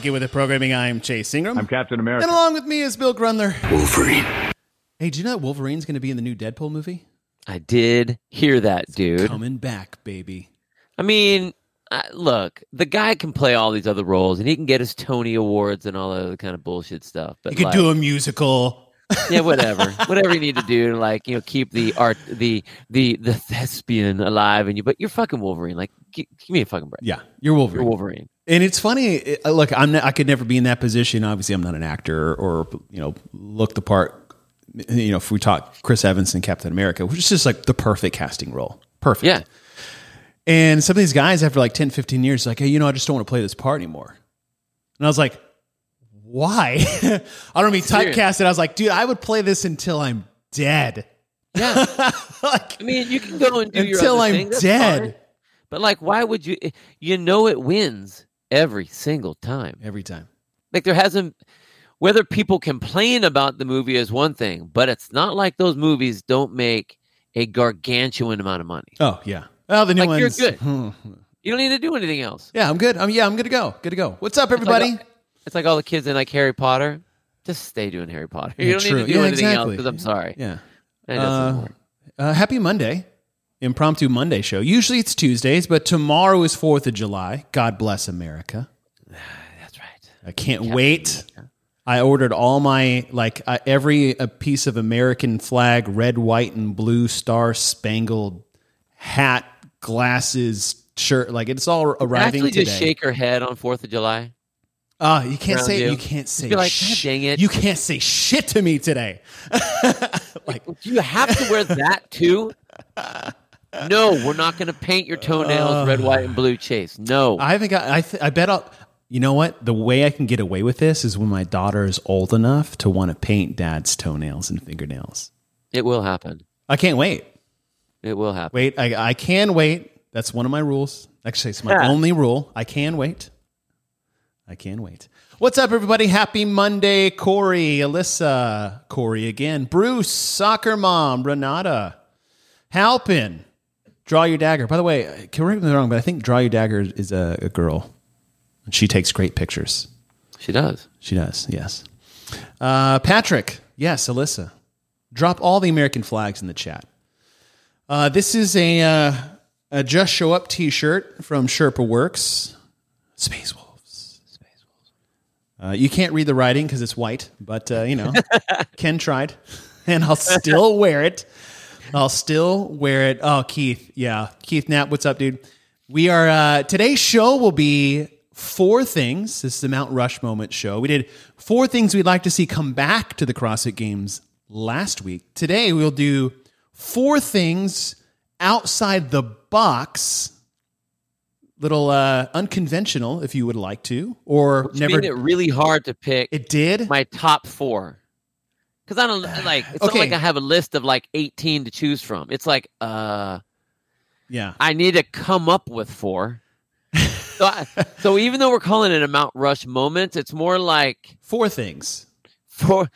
Take With the programming. I'm Chase Ingram. I'm Captain America. And along with me is Bill Grundler. Wolverine. Hey, do you know that Wolverine's going to be in the new Deadpool movie? I did hear that, dude. Coming back, baby. I mean, uh, look, the guy can play all these other roles, and he can get his Tony awards and all that other kind of bullshit stuff. But You could like, do a musical. yeah, whatever, whatever you need to do to like you know keep the art, the the the thespian alive in you. But you're fucking Wolverine. Like, gi- give me a fucking break. Yeah, you're Wolverine. You're Wolverine. And it's funny. it- look, I'm not, I could never be in that position. Obviously, I'm not an actor or you know look the part. You know, if we talk Chris Evans and Captain America, which is just like the perfect casting role, perfect. Yeah, And some of these guys, after like 10, 15 years, like, hey, you know, I just don't want to play this part anymore. And I was like, why? I don't mean typecasted. I was like, dude, I would play this until I'm dead. yeah. like, I mean, you can go and do your Until I'm dead. But like, why would you? You know, it wins every single time. every time. Like there hasn't whether people complain about the movie is one thing, but it's not like those movies don't make a gargantuan amount of money. Oh, yeah. Well, the new Like, you're good. You don't need to do anything else. Yeah, I'm good. I'm, yeah, I'm good to go. Good to go. What's up, It's like- everybody? It's like all the kids in like Harry Potter. Just stay doing Harry Potter. Yeah, You don't true. need to do Yeah, anything exactly. else because I'm sorry. yeah. Uh. Uh, happy Monday. Impromptu Monday show. Usually it's Tuesdays, but tomorrow is 4th of July. God bless America. That's right. I can't wait. I ordered all my like uh, every a piece of American flag, red, white, and blue star spangled hat, glasses, shirt. Like it's all arriving Actually, today. just shake her head on Fourth of July. Ah, you can't around say you. you. can't say. be like, sh- dang it." You can't say shit to me today. like Do you have to wear that too? No, we're not going to paint your toenails red, uh. white, and blue. Chase. No. I haven't got. I th- I bet I'll. You know what? The way I can get away with this is when my daughter is old enough to want to paint dad's toenails and fingernails. it will happen. I can't wait. It will happen. Wait, I, I can wait. That's one of my rules. Actually, it's my Yeah. only rule. I can wait. I can wait. What's up, everybody? Happy Monday, Corey, Alyssa, Corey again, Bruce, soccer mom, Renata, Halpin, draw your dagger. By the way, correct me if I'm wrong, but I think draw your dagger is a, a girl, and she takes great pictures. She does. She does, yes. Uh, Patrick, yes, Alyssa. Drop all the American flags in the chat. Uh, this is a, uh, a Just Show Up t shirt from Sherpa Works. Space Wolves. Space Wolves. Uh, you can't read the writing because it's white, but, uh, you know, Ken tried, and I'll still wear it. I'll still wear it. Oh, Keith. Yeah. Keith Knapp, what's up, dude? We are, uh, today's show will be four things. This is the Mount Rush Moment show. We did four things we'd like to see come back to the CrossFit Games last week. Today, we'll do four things outside the box. Little uh, unconventional, if you would like to, or Which never. made it really hard to pick it did. my top four. Because I don't like. It's Okay. not like I have a list of like 18 to choose from. It's like, uh, yeah. I need to come up with four. so, I, so even though we're calling it a Mount Rush moment, it's more like Four things. four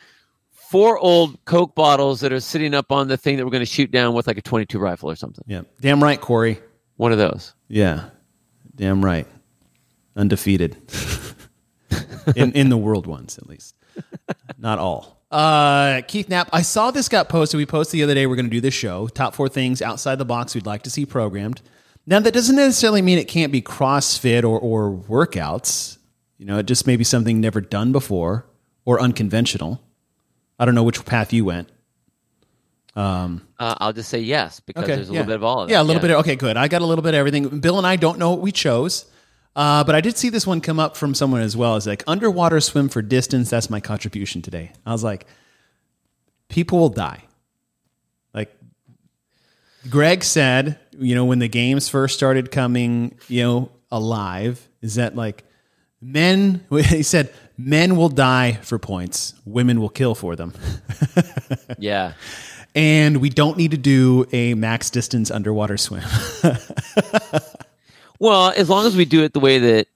four old Coke bottles that are sitting up on the thing that we're going to shoot down with like a 22 rifle or something. Yeah. Damn right, Corey. One of those. Yeah, damn right. Undefeated in in the world ones, at least. Not all. Uh, Keith Knapp. I saw this got posted. We posted the other day. We're going to do this show. Top four things outside the box we'd like to see programmed. Now that doesn't necessarily mean it can't be CrossFit or or workouts. You know, it just may be something never done before or unconventional. I don't know which path you went. Uh, I'll just say yes because there's a yeah. little bit of all of that. Yeah, a little bit. Of, okay, good. I got a little bit of everything. Bill and I don't know what we chose, uh, but I did see this one come up from someone as well. It's like underwater swim for distance. That's my contribution today. I was like, people will die. Like Greg said, you know, when the games first started coming, you know, alive, is that like men? He said men will die for points, women will kill for them. Yeah. and we don't need to do a max distance underwater swim. Well, as long as we do it the way that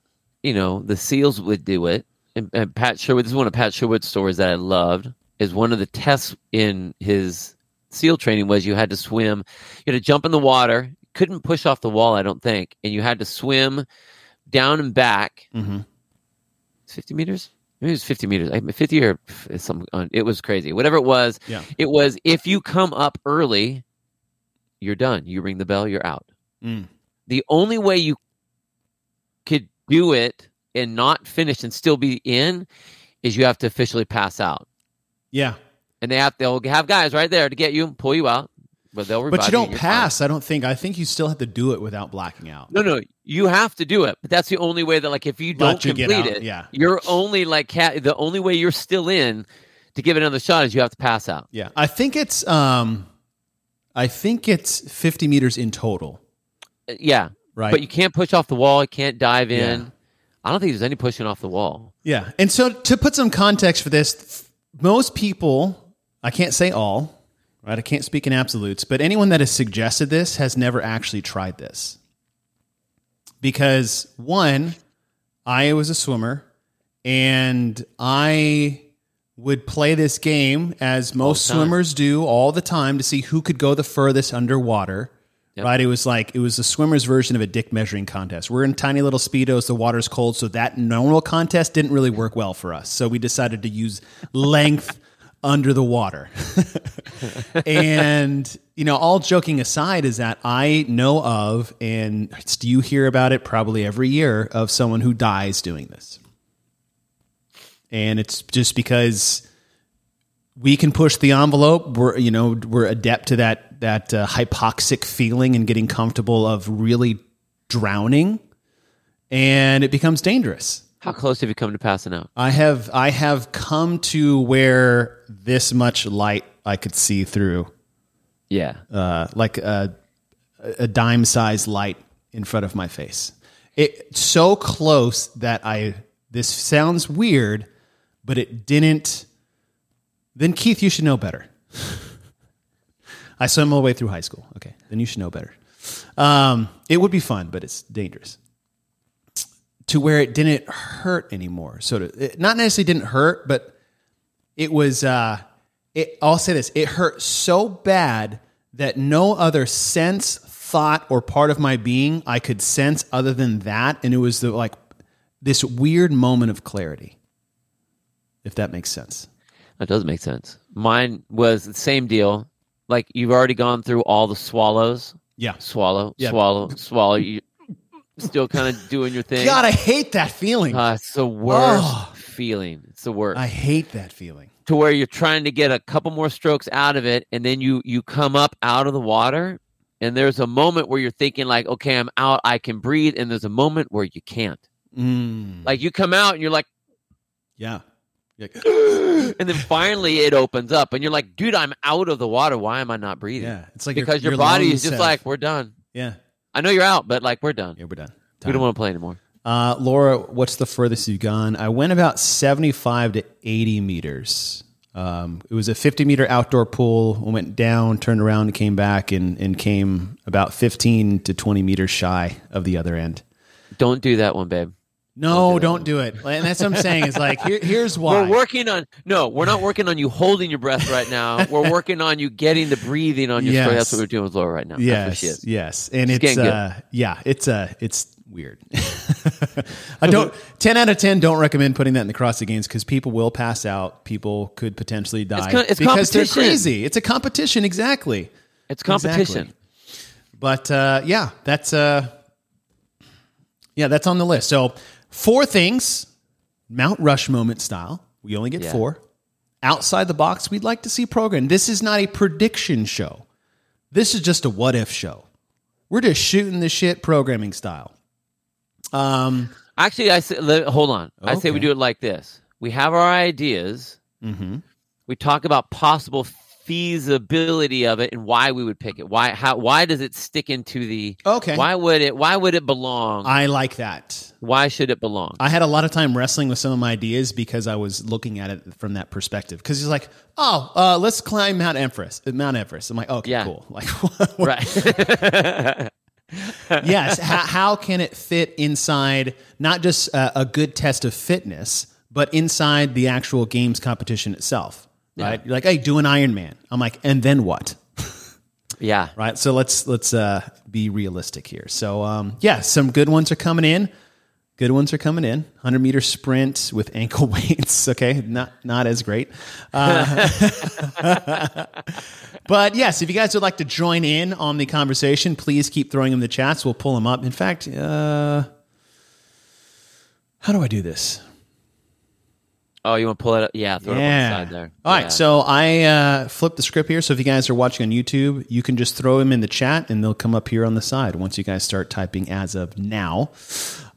you know the SEALs would do it, and, and Pat Sherwood. This is one of Pat Sherwood's stories that I loved. Is one of the tests in his SEAL training was you had to swim, you had to jump in the water, couldn't push off the wall, I don't think, and you had to swim down and back Mhm. 50 meters. Maybe it was 50 meters. I- 50 or some. It was crazy. Whatever it was. Yeah. It was if you come up early, you're done. You ring the bell, you're out. Mm. The only way you could do it and not finish and still be in is you have to officially pass out. Yeah. And they have they'll have guys right there to get you and pull you out, but they'll But you don't fine. pass, I don't think. I think you still have to do it without blacking out. No, no, you have to do it, but that's the only way that like if you don't you complete it, yeah. you're only like the only way you're still in to give it another shot is you have to pass out. Yeah. I think it's um I think it's 50 meters in total. Uh, Yeah, Right. But you can't push off the wall. You can't dive in. Yeah. I don't think there's any pushing off the wall. Yeah. And so to put some context for this, most people, I can't say all, right? I can't speak in absolutes, but anyone that has suggested this has never actually tried this. Because one, I was a swimmer and I would play this game as most swimmers do all the time to see who could go the furthest underwater. Right? It was like it was the swimmer's version of a dick measuring contest. We're in tiny little speedos, the water's cold, so that normal contest didn't really work well for us. So we decided to use length under the water. and you know, all joking aside, is that I know of, and you hear about it probably every year of someone who dies doing this. And it's just because we can push the envelope. We're you know we're adept to that that uh, hypoxic feeling and getting comfortable of really drowning, and it becomes dangerous. How close have you come to passing out? I have I have come to where this much light I could see through, Yeah. uh, like a, a dime sized light in front of my face. It so close that I. This sounds weird, but it didn't. Then Keith, you should know better. I swam all the way through high school. Okay, then you should know better. Um, it would be fun, but it's dangerous. To where it didn't hurt anymore. So to, it not necessarily didn't hurt, but it was. Uh, it. I'll say this: it hurt so bad that no other sense, thought, or part of my being I could sense other than that, and it was the like this weird moment of clarity. If that makes sense. That does make sense. Mine was the same deal. Like you've already gone through all the swallows. Yeah. Swallow, Yeah. swallow, swallow. You still kind of doing your thing. God, I hate that feeling. Uh, it's the worst Oh. feeling. It's the worst. I hate that feeling. to where you're trying to get a couple more strokes out of it, and then you you come up out of the water, and there's a moment where you're thinking like, okay, I'm out, I can breathe, and there's a moment where you can't. Mm, Like you come out and you're like, yeah. Yeah. and then finally it opens up, and you're like, dude, I'm out of the water. Why am I not breathing? Yeah. It's like because your, body is just like, we're done. yeah. I know you're out, but like we're done. Yeah, we're done. We don't want to play anymore. Uh, Laura, what's the furthest you've gone? I went about 75 to 80 meters. Um, it was a 50 meter outdoor pool. I went down, turned around, came back, and, and came about 15 to 20 meters shy of the other end. Don't do that one, babe. No, don't do it. And that's what I'm saying. Is like here, here's why. We're working on no, we're not working on you holding your breath right now. We're working on you getting the breathing on your Yes. story. That's what we're doing with Laura right now. That's what she Yes, is. yes, and It's it's, getting good. uh, yeah, it's uh, it's weird. I don't ten out of ten don't recommend putting that in the CrossFit Games because people will pass out. People could potentially die co- it's because they're competition. crazy. It's a competition, exactly. It's competition. Exactly. But uh, yeah, that's uh, yeah, that's on the list. So four things, Mount Rush moment style. We only get Yeah. four. Outside the box, we'd like to see program. This is not a prediction show. This is just a what if show. We're just shooting the shit programming style. Um, Actually, I say, hold on. I say we do it like this: we have our ideas. We talk about possible feasibility of it and why we would pick it. Why? How? Why does it stick into the? Okay. Why would it? Why would it belong? I like that. why should it belong? I had a lot of time wrestling with some of my ideas because I was looking at it from that perspective. Because he's like, "Oh, uh, let's climb Mount Everest." uh, Mount Everest. I'm like, "Okay, Yeah. cool." Like, right. yes. how, how can it fit inside not just a, a good test of fitness, but inside the actual games competition itself? Right? You're like, "Hey, do an Iron Man. I'm like, "And then what?" yeah. right? So let's let's uh, be realistic here. So um, yeah, some good ones are coming in. Good ones are coming in. 100 meter sprint with ankle weights. Okay, not not as great. Uh, but yes, if you guys would like to join in on the conversation, please keep throwing them in the chats. We'll pull them up. In fact, uh, how do I do this? Oh, you want to pull it? Up? Yeah, throw it on the side there. All right, Yeah. so I uh, flipped the script here. So if you guys are watching on YouTube, you can just throw them in the chat, and they'll come up here on the side once you guys start typing as of now.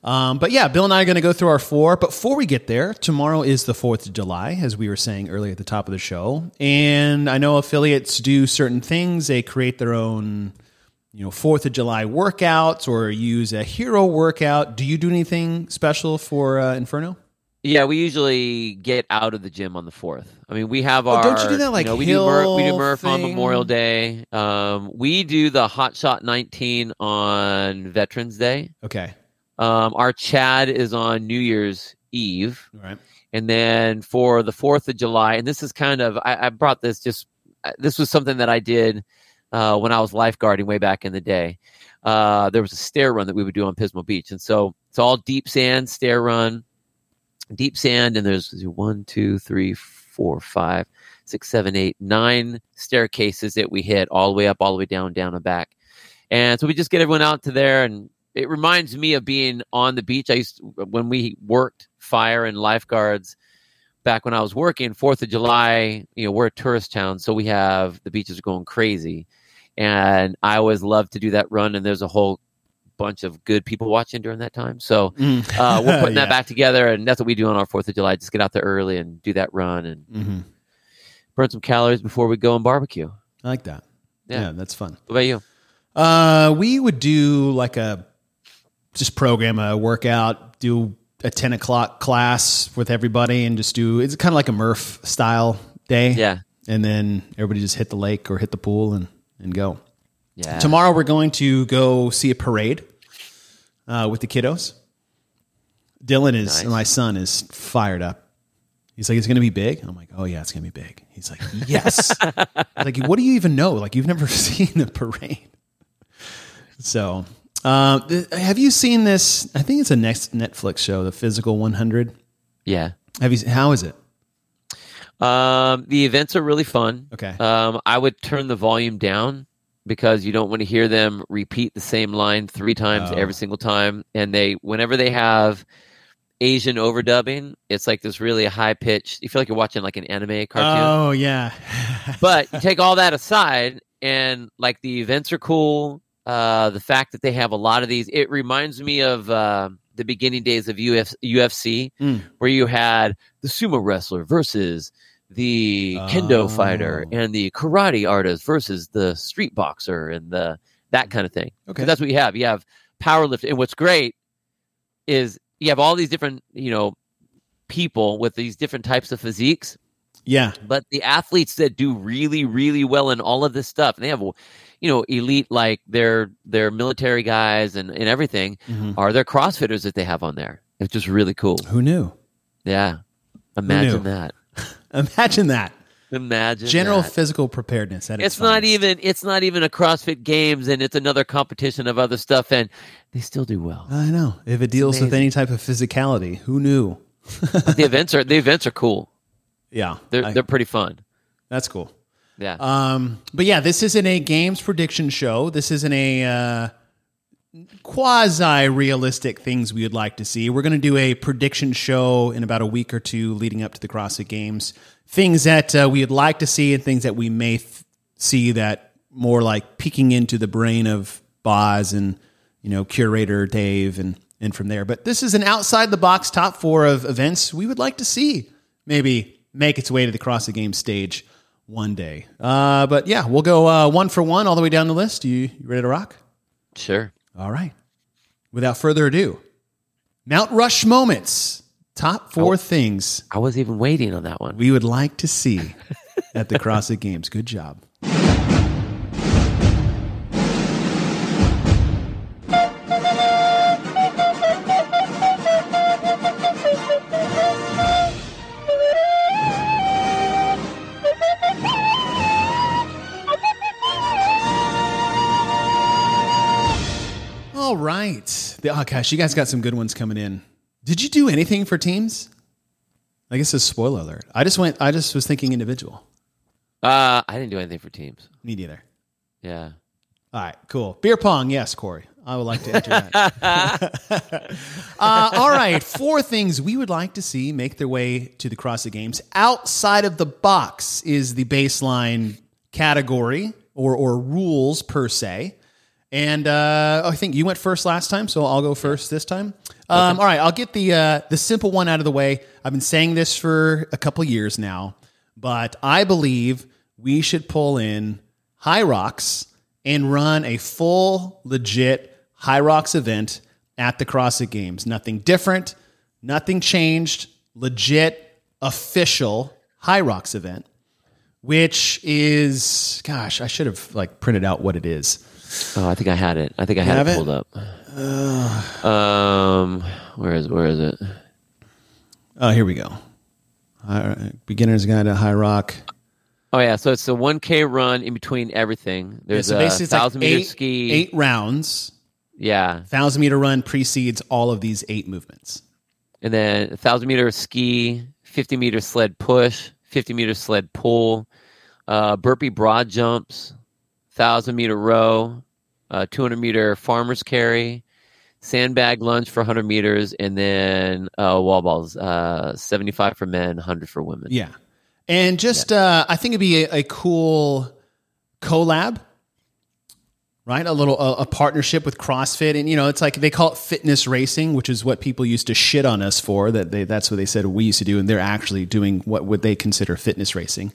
Um, but yeah, Bill and I are going to go through our four. But before we get there, tomorrow is the Fourth of July, as we were saying earlier at the top of the show, and I know affiliates do certain things. They create their own. You know, Fourth of July workouts or use a hero workout. Do you do anything special for uh, Inferno? Yeah, we usually get out of the gym on the fourth. I mean, we have Oh, our. don't you do that, like, know, we do Murph, we do Murph on? Memorial Day. Um, we do the Hot Shot 19 on Veterans Day. Okay, Um, our Chad is on New Year's Eve, all right. and then for the Fourth of July, and this is kind of I, I brought this just uh, this was something that I did uh, when I was lifeguarding way back in the day. Uh, there was a stair run that we would do on Pismo Beach, and so it's all deep sand stair run, deep sand, and there's one, two, three, four, five, six, seven, eight, nine staircases that we hit all the way up, all the way down, down and back. And so we just get everyone out to there, and it reminds me of being on the beach. I used to, when we worked fire and lifeguards back when I was working. Fourth of July, you know, we're a tourist town, so we have the beaches are going crazy, and I always love to do that run. And there's a whole bunch of good people watching during that time, so uh, we're putting Yeah. that back together, and that's what we do on our Fourth of July. Just get out there early and do that run and hmm burn some calories before we go and barbecue. I like that. Yeah. Yeah. that's fun. What about you? Uh, we would do like a just program a workout, do a ten o'clock class with everybody, and just do it's kind of like a Murph style day. Yeah, and then everybody just hit the lake or hit the pool and and go. Yeah. Tomorrow we're going to go see a parade uh, with the kiddos. Dylan is Nice. my son is fired up. He's like, it's going to be big. I'm like, oh yeah, it's going to be big. He's like, yes. like, what do you even know? Like, you've never seen a parade. So, uh, have you seen this? I think it's a next Netflix show, The Physical 100. yeah. Have you? How is it? Um, the events are really fun. Okay. Um, I would turn the volume down because you don't want to hear them repeat the same line three times Oh. every single time. And they, whenever they have Asian overdubbing, it's like this really high pitched. You feel like you're watching like an anime cartoon. Oh yeah. but you take all that aside, and like the events are cool. Uh, the fact that they have a lot of these, it reminds me of uh, the beginning days of Uf- UFC, Mm. where you had the sumo wrestler versus the kendo Oh. fighter and the karate artist versus the street boxer and the that kind of thing. okay. That's what you have. You have powerlifting, and what's great is you have all these different, you know, people with these different types of physiques yeah. but the athletes that do really really well in all of this stuff and they have you know elite like their their military guys and, and everything Mhm. are their crossfitters that they have on there it's just really cool Who knew? yeah imagine knew? that Imagine that. imagine General that. physical preparedness. Its, it's not even it's not even a CrossFit Games, and it's another competition of other stuff, and they still do well. I know. If it deals with any type of physicality, who knew? The events are the events are cool. Yeah, They're I- they're pretty fun. that's cool. Yeah. Um, but yeah, this isn't a games prediction show. This isn't a uh, quasi realistic things we would like to see. We're going to do a prediction show in about a week or two leading up to the CrossFit Games. Things that uh, we would like to see and things that we may th- see that more like peeking into the brain of Boz and you know curator Dave and and from there. But this is an outside the box top four of events we would like to see maybe make its way to the CrossFit Games stage one day. Uh, but yeah, we'll go uh, one for one all the way down the list. You, you ready to rock? sure. All right. Without further ado, Mount Rush moments. Top four things I was even waiting on that one. we would like to see at the CrossFit Games. Good job. The, oh gosh, you guys got some good ones coming in. Did you do anything for teams? I guess it's spoiler alert. I just went. I just was thinking individual. Uh, I didn't do anything for teams. Me neither. Yeah. All right, cool. Beer pong, yes, Corey. I would like to enter that. uh, all right, four things we would like to see make their way to the CrossFit Games outside of the box is the baseline category or or rules per se. And uh, I think you went first last time, so I'll go first this time. Um, All right, I'll get the uh, the simple one out of the way. I've been saying this for a couple years now, but I believe we should pull in Hyrox and run a full, legit Hyrox event at the CrossFit Games. Nothing different, nothing changed. Legit, official Hyrox event, which is, gosh, I should have like printed out what it is. Oh, I think I had it. I think I had have it it? pulled up. um, where is where is it? Oh, here we go. High, beginner's guide to High Rock. Oh yeah, so it's a 1K run in between everything. There's so a basically, it's like thousand meter eight, ski. eight rounds. Yeah, Thousand meter run precedes all of these eight movements. and then a thousand meter ski, 50 meter sled push, 50 meter sled pull, uh, burpee broad jumps, thousand meter row, uh, 200 meter farmer's carry, sandbag lunge for 100 meters, and then uh, wall balls, uh, 75 for men, 100 for women. Yeah. And just, uh, I think it'd be a, a cool collab, right? A little, a, a partnership with CrossFit. And, you know, it's like they call it fitness racing, which is what people used to shit on us for. That they, that's what they said we used to do. And they're actually doing what would they consider fitness racing.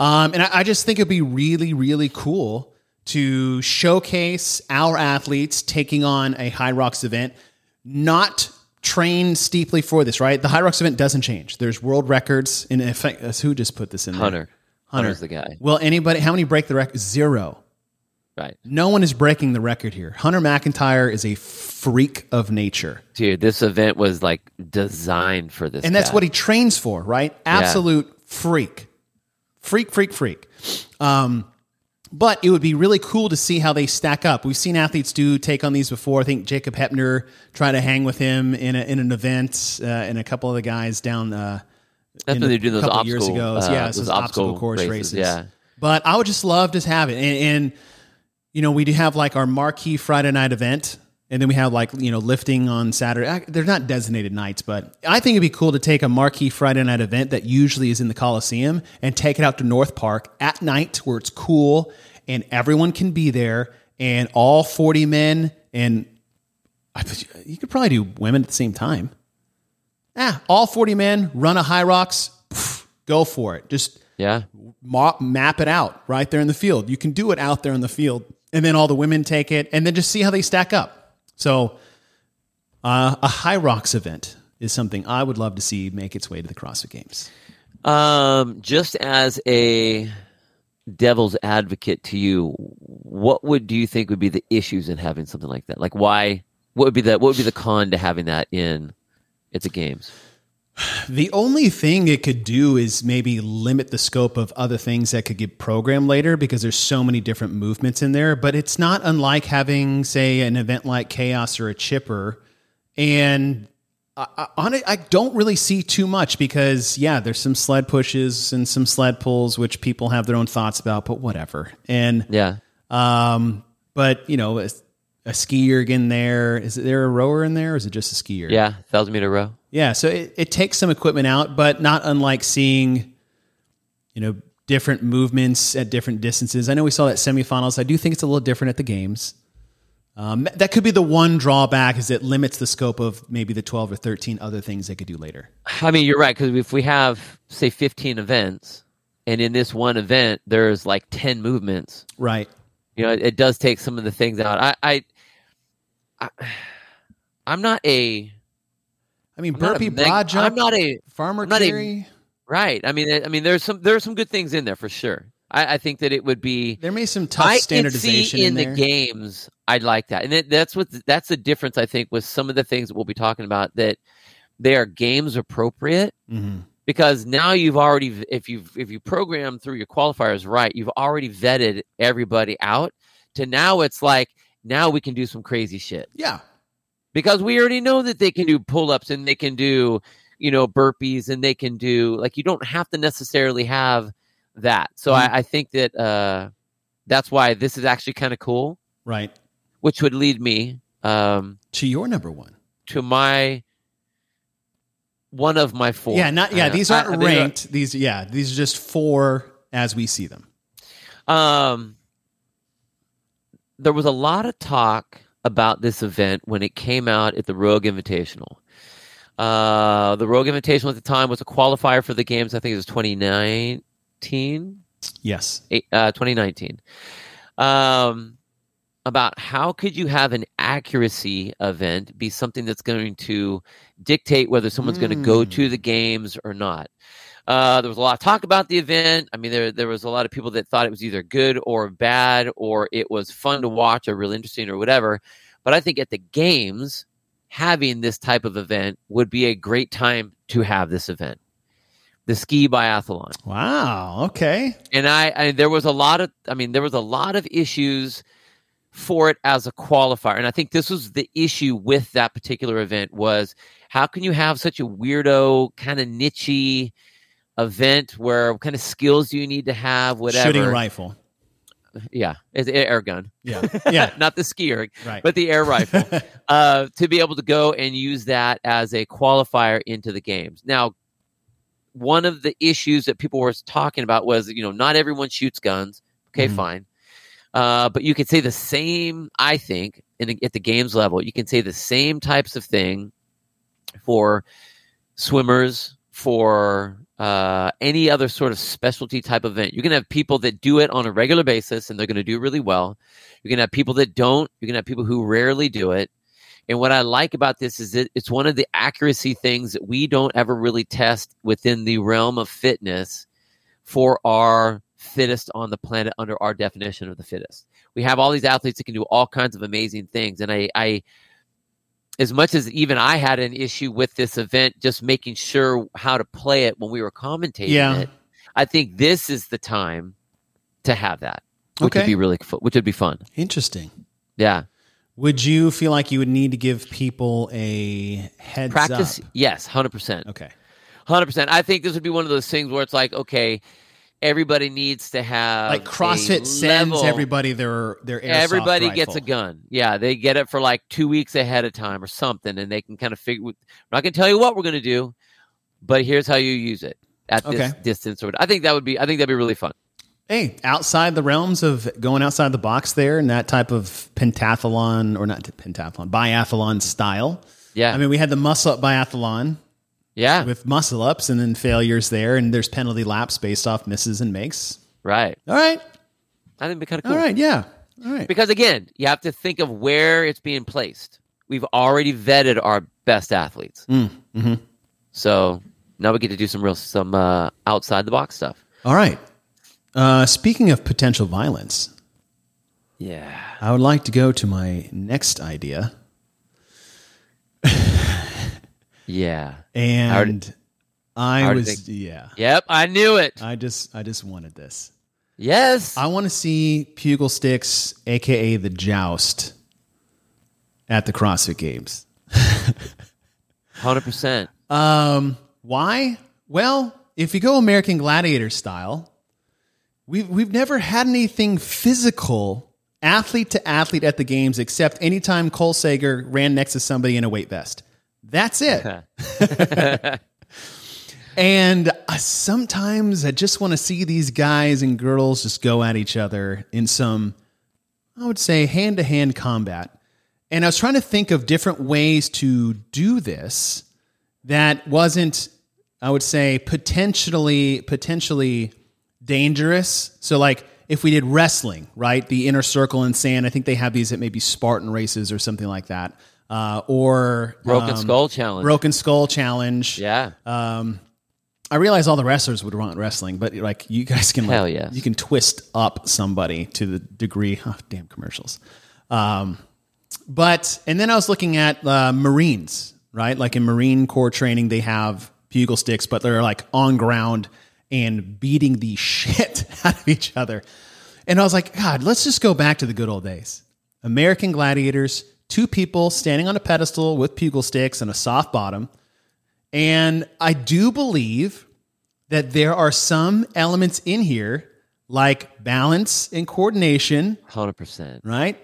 Um, and I, I just think it'd be really, really cool to showcase our athletes taking on a Hyrox event, not train steeply for this, right? The Hyrox event doesn't change. There's world records. In effect, uh, who just put this in there? Hunter. Hunter. Hunter's the guy. Well, anybody, how many break the record? Zero. Right. No one is breaking the record here. Hunter McIntyre is a freak of nature. Dude, this event was like designed for this. And that's guy. what he trains for, right? Absolute freak. Freak, freak, freak. Um, but it would be really cool to see how they stack up. We've seen athletes do take on these before. I think Jacob Heppner tried to hang with him in, a, in an event, uh, and a couple of the guys down uh, That's when a they're doing those obstacle, years ago. uh, yeah, those those obstacle, course races. Yeah. But I would just love to have it. And, and, you know, we do have like our marquee Friday night event. And then we have like, you know, lifting on Saturday. They're not designated nights, but I think it'd be cool to take a marquee Friday night event that usually is in the Coliseum and take it out to North Park at night where it's cool and everyone can be there and all 40 men and I, you could probably do women at the same time. Ah, all 40 men run a Hyrox, pff, go for it. Just Yeah. ma- map it out right there in the field. You can do it out there in the field, and then all the women take it, and then just see how they stack up. So, uh, a Hyrox event is something I would love to see make its way to the CrossFit Games. Um, just as a devil's advocate to you, what would do you think would be the issues in having something like that? Like why what would be the what would be the con to having that in it's a games? The only thing it could do is maybe limit the scope of other things that could get programmed later because there's so many different movements in there. But it's not unlike having, say, an event like Chaos or a Chipper. And I, on it, I don't really see too much because, yeah, there's some sled pushes and some sled pulls, which people have their own thoughts about, but whatever. And, Yeah. um, but, you know, a, a skier in there. Is there a rower in there or is it just a skier? Yeah. Thousand meter row. Yeah, so it, it takes some equipment out, but not unlike seeing, you know, different movements at different distances. I know we saw that semifinals. I do think it's a little different at the games. Um, that- could be the one drawback is it limits the scope of maybe the 12 or 13 other things they could do later. I mean, you're right because if we have say 15 events, and in this one event there's like 10 movements, Right. you know, it, it does take some of the things out. I, I, I I'm not a I mean, I'm burpee, broad jump, I'm not a farmer not a- right. I mean, I mean, there's some there's some good things in there for sure. I, I think that it would be there may be some tough I standardization in, in, the games. I'd like that, and that's what that's the difference. I think with some of the things that we'll be talking about that they are games appropriate Mhm. because now you've already if you if you program through your qualifiers right, you've already vetted everybody out. To now, it's like now we can do some crazy shit. Yeah. Because we already know that they can do pull-ups and they can do you know burpees and they can do like you don't have to necessarily have that so Mm-hmm. I, I think that uh that's why this is actually kind of cool Right. which would lead me um To your number one. to my one of my four Yeah, not yeah. These aren't are- ranked. These yeah. These are just four as we see them. Um, there was a lot of talk about this event when it came out at the Rogue Invitational. Uh, the Rogue Invitational at the time was a qualifier for the games. I think it was 2019, Yes. eight- uh, 2019. Um, about how could you have an accuracy event be something that's going to dictate whether someone's going to go Mm. to the games or not. Uh, there was a lot of talk about the event. I mean, there there was a lot of people that thought it was either good or bad, or it was fun to watch or real interesting or whatever. But I think at the games, having this type of event would be a great time to have this event, the ski biathlon Wow. Okay. and I, I there was a lot of i mean there was a lot of issues for it as a qualifier and i think this was the issue with that particular event was how can you have such a weirdo kind of nichey event where what kind of skills do you need to have whatever Shooting a rifle. yeah it's an air gun Yeah. Yeah. not the skier right. but the air rifle uh, to be able to go and use that as a qualifier into the games. Now, one of the issues that people were talking about was, you know, not everyone shoots guns. Okay, Mhm. fine. Uh, but you could say the same, I think, in, at the games level, you can say the same types of thing for swimmers, for uh, any other sort of specialty type event. You're going to have people that do it on a regular basis and they're going to do really well. You're going to have people that don't. You're going to have people who rarely do it. And what I like about this is that it's one of the accuracy things that we don't ever really test within the realm of fitness for our fittest on the planet under our definition of the fittest. We have all these athletes that can do all kinds of amazing things. And I, I as much as even I had an issue with this event, just making sure how to play it when we were commentating Yeah. it, I think this is the time to have that, which Okay. would be really, which would be fun. Interesting. Yeah, Would you feel like you would need to give people a heads practice. up? Yes, hundred percent. Okay. Hundred percent. I think this would be one of those things where it's like, okay, everybody needs to have Like CrossFit sends everybody their their airsoft Everybody rifle. gets a gun. Yeah, they get it for like two weeks ahead of time or something, and they can kind of figure. We're not going to tell you what we're going to do, but here's how you use it at this distance. Or I think that would be. I think that'd be really fun. Hey, outside the realms of going outside the box there and that type of pentathlon or not pentathlon, biathlon style. Yeah, I mean, we had the muscle up biathlon yeah, with muscle ups and then failures there, and there's penalty laps based off misses and makes. right. All right. I think it'd be kind of cool. All right. Yeah. All right. Because again, you have to think of where it's being placed. We've already vetted our best athletes, Mm, mhm. so now we get to do some real some uh, outside the box stuff. All right. Uh, speaking of potential violence, Yeah. I would like to go to my next idea. Yeah. And I, was, think- yeah, Yep. I knew it. I just, I just wanted this. Yes. I want to see Pugil Sticks, aka the Joust, at the CrossFit Games. Hundred percent. Um, why? Well, if you go American Gladiator style, we've we've never had anything physical, athlete to athlete at the games, except anytime Cole Sager ran next to somebody in a weight vest. That's it. And uh, sometimes I just want to see these guys and girls just go at each other in some, I would say, hand to hand combat. And I was trying to think of different ways to do this that wasn't, I would say, potentially potentially dangerous. So, like if we did wrestling, right, the inner circle and sand, I think they have these at maybe Spartan races or something like that, uh, or Broken um, skull challenge. broken skull challenge. yeah. Um, I realize all the wrestlers would want wrestling, but like you guys can, like, Hell yes. you can twist up somebody to the degree. Oh, damn commercials. Um, but and then I was looking at uh, Marines, right? Like in Marine Corps training, they have pugil sticks, but they're like on ground and beating the shit out of each other. And I was like, God, let's just go back to the good old days. American gladiators, two people standing on a pedestal with pugil sticks and a soft bottom. And I do believe that there are some elements in here like balance and coordination, Hundred percent. right?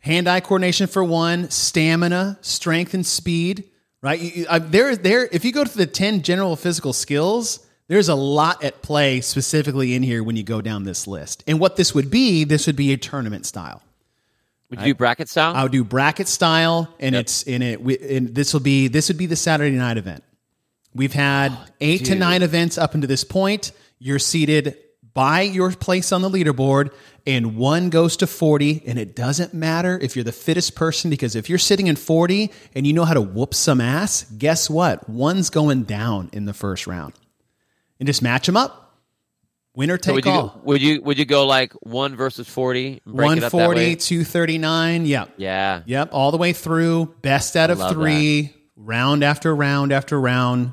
Hand eye coordination for one, stamina, strength, and speed, right? You- I- there, there. If you go to the ten general physical skills, there's a lot at play specifically in here when you go down this list. And what this would be, this would be a tournament style. Would you do bracket style? I would do bracket style, and it's in it. We, and this will be this would be the Saturday night event. We've had oh, eight to nine events up until this point. You're seated by your place on the leaderboard, and one goes to 40. And it doesn't matter if you're the fittest person, because if you're sitting in 40 and you know how to whoop some ass, guess what? One's going down in the first round. And just match them up. Winner So take would you all. would you would you go like one versus forty? and break it up that 140, way? 239. Yep. Yeah. Yep, all the way through. Best out of three, round after round after round,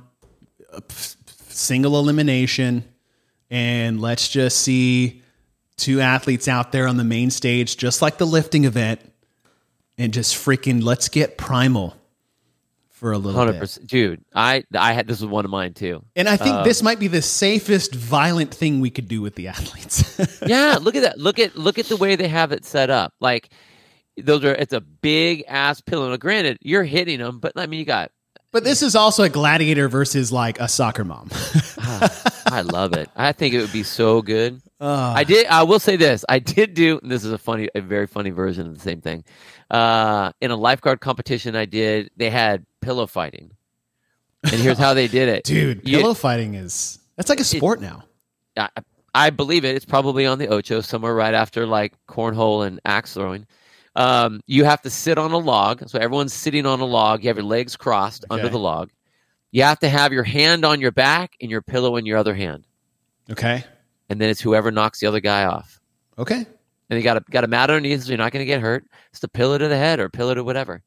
single elimination. And let's just see two athletes out there on the main stage, just like the lifting event, and just freaking let's get primal for a little Hundred bit. percent, dude. I I had this was one of mine too. And I think this um, might be the safest violent thing we could do with the athletes. yeah, look at that. Look at look at the way they have it set up. Like those are it's a big ass pillow. Now, granted, you're hitting them, but I mean, you got. but this is also a gladiator versus like a soccer mom. Ah. I love it. I think it would be so good. Uh, I did. I will say this. I did do. and This is a funny, a very funny version of the same thing. Uh, in a lifeguard competition, I did. They had pillow fighting, and here's how they did it, Dude, You- pillow fighting is that's like a sport now. I, I believe it. It's probably on the Ocho somewhere right after like cornhole and axe throwing. Um, you have to sit on a log. So everyone's sitting on a log. You have your legs crossed under the log. You have to have your hand on your back and your pillow in your other hand. Okay. And then it's whoever knocks the other guy off. Okay. And you got a got a mat underneath, so you're not going to get hurt. It's the pillow to the head or pillow to whatever.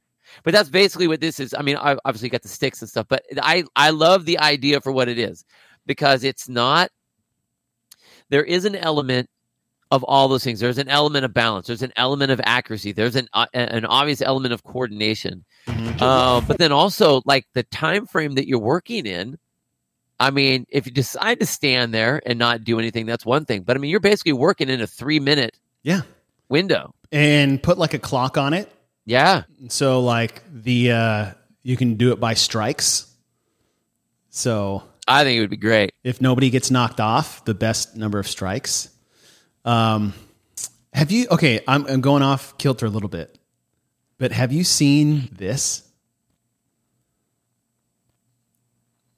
But that's basically what this is. I mean, I- obviously you got the sticks and stuff, but I I love the idea for what it is because it's not. There is an element of all those things. There's an element of balance. There's an element of accuracy. There's an uh, an obvious element of coordination. Uh, but then also like the time frame that you're working in. I mean, if you decide to stand there and not do anything, that's one thing. But I mean, you're basically working in a three minute Yeah. window. And put like a clock on it. Yeah. So like the uh you can do it by strikes. So I think it would be great. if nobody gets knocked off, the best number of strikes. Um have you okay, I'm I'm going off kilter a little bit. But have you seen this?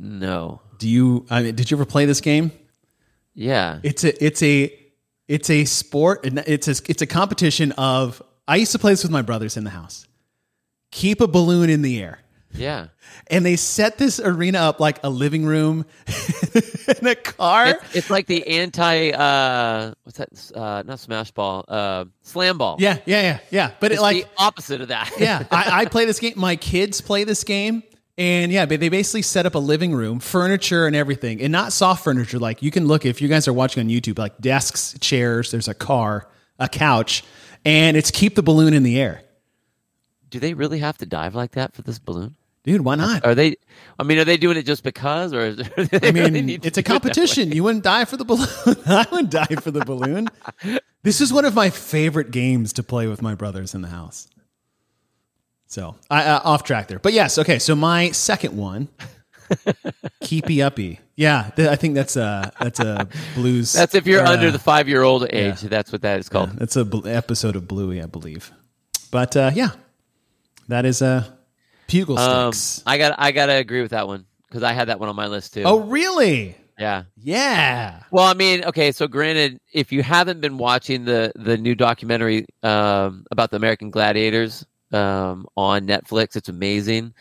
No. Do you I mean, did you ever play this game? Yeah. It's a it's a it's a sport. and It's a it's a competition of. I used to play this with my brothers in the house. Keep a balloon in the air, Yeah. and they set this arena up like a living room in a car. It's, it's like the anti uh what's that uh not smash ball, uh slam ball. yeah, yeah, yeah, yeah. But it It's like the opposite of that. yeah, I, I play this game. My kids play this game, and yeah, they basically set up a living room, furniture, and everything, and not soft furniture. Like you can look if you guys are watching on YouTube, like desks, chairs. There's a car, a couch, and it's keep the balloon in the air, Do they really have to dive like that for this balloon? Dude. Why not? Are they I mean, are they doing it just because or is I mean, it's a competition. You wouldn't die for the balloon. I wouldn't die for the balloon. This is one of my favorite games to play with my brothers in the house. So, I uh, off track there, but yes, okay. So my second one, keepy uppy. Yeah, th- I think that's a that's a blues. That's if you're uh, under the five year old age. That's what that is called. That's a bl- episode of Bluey, I believe. But uh, yeah, that is a pugil Um, sticks. I got I gotta agree with that one because I had that one on my list too. oh, really? yeah. Yeah. Well, I mean, okay. So, granted, if you haven't been watching the the new documentary um, about the American Gladiators um, on Netflix, it's amazing.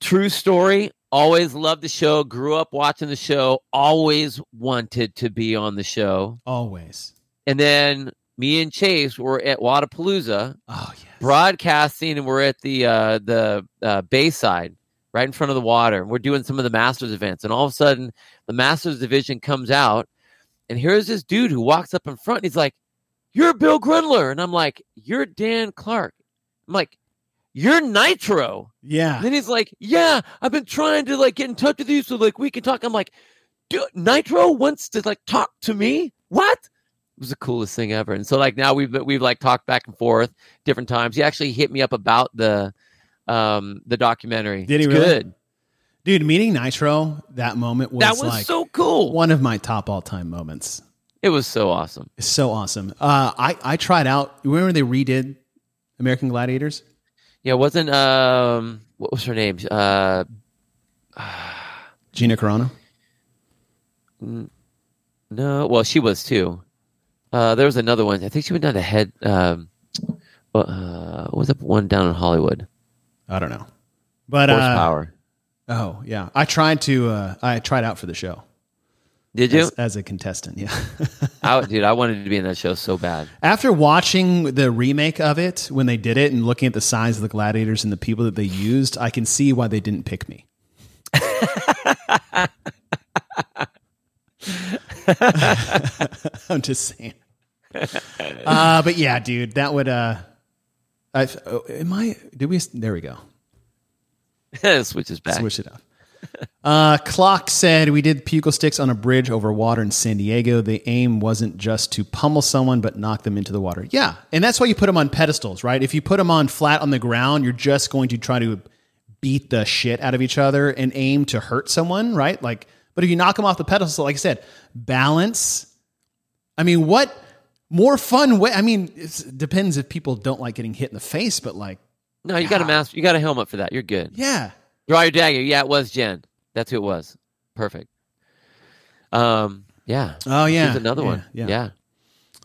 True story. Always loved the show. Grew up watching the show. Always wanted to be on the show. Always. And then me and Chase were at Wodapalooza Oh yes. broadcasting, and we're at the uh, the uh, Bayside, right in front of the water. And we're doing some of the Masters events, and all of a sudden, the Masters division comes out, and here's this dude who walks up in front. And he's like, "You're Bill Grundler," and I'm like, "You're Dan Clark." I'm like, you're Nitro. Yeah. And then he's like, yeah, I've been trying to like get in touch with you so like we can talk. I'm like, dude, Nitro wants to like talk to me. What? Was the coolest thing ever. And so like now we've we've like talked back and forth different times. He actually hit me up about the um the documentary. Did he It's really? Good. Dude, meeting Nitro, that moment was, that was like so cool. one of my top all time moments. It was so awesome. It's so awesome. Uh, I, I tried out, remember they redid American Gladiators? Yeah, wasn't um what was her name? Uh Gina Carano? no, well she was too. Uh there was another one. I think she went down to head um uh what was that one down in Hollywood? I don't know. But, uh, Horsepower. oh, yeah. I tried to, uh, I tried out for the show Did you? as, as a contestant. Yeah. I, dude, I wanted to be in that show so bad. After watching the remake of it when they did it and looking at the size of the gladiators and the people that they used, I can see why they didn't pick me. I'm just saying. Uh, but yeah, dude, that would. Uh, I, oh, am I? Did we? There we go. Switches back. Switch it up. Uh, Clock said we did pugil sticks on a bridge over water in San Diego. The aim wasn't just to pummel someone, but knock them into the water. Yeah, and that's why you put them on pedestals, right? If you put them on flat on the ground, you're just going to try to beat the shit out of each other and aim to hurt someone, right? Like, but if you knock them off the pedestal, like I said, balance. I mean, what more fun way? I mean, it depends if people don't like getting hit in the face, but like, No, you got a mask. You got a helmet for that. You're good. yeah, Draw your dagger. Yeah, it was Jen. That's who it was. Perfect. Um. Yeah. oh yeah, Here's another Yeah, one. yeah. yeah.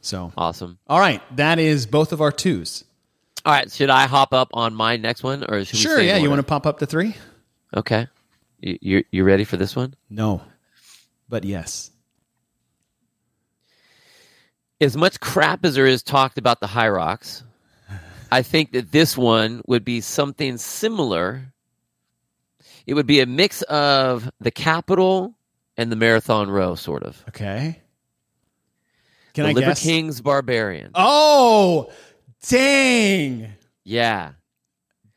So Awesome. All right, that is both of our twos. All right. Should I hop up on my next one, or should we Sure, yeah. You want to pop up to three? Okay. You you, you ready for this one? No, but yes. As much crap as there is talked about the Hyrox, I think that this one would be something similar. It would be a mix of the Capitol and the Marathon Row, sort of. Okay. Can the I Liver guess? King's Barbarian. Oh, dang! Yeah.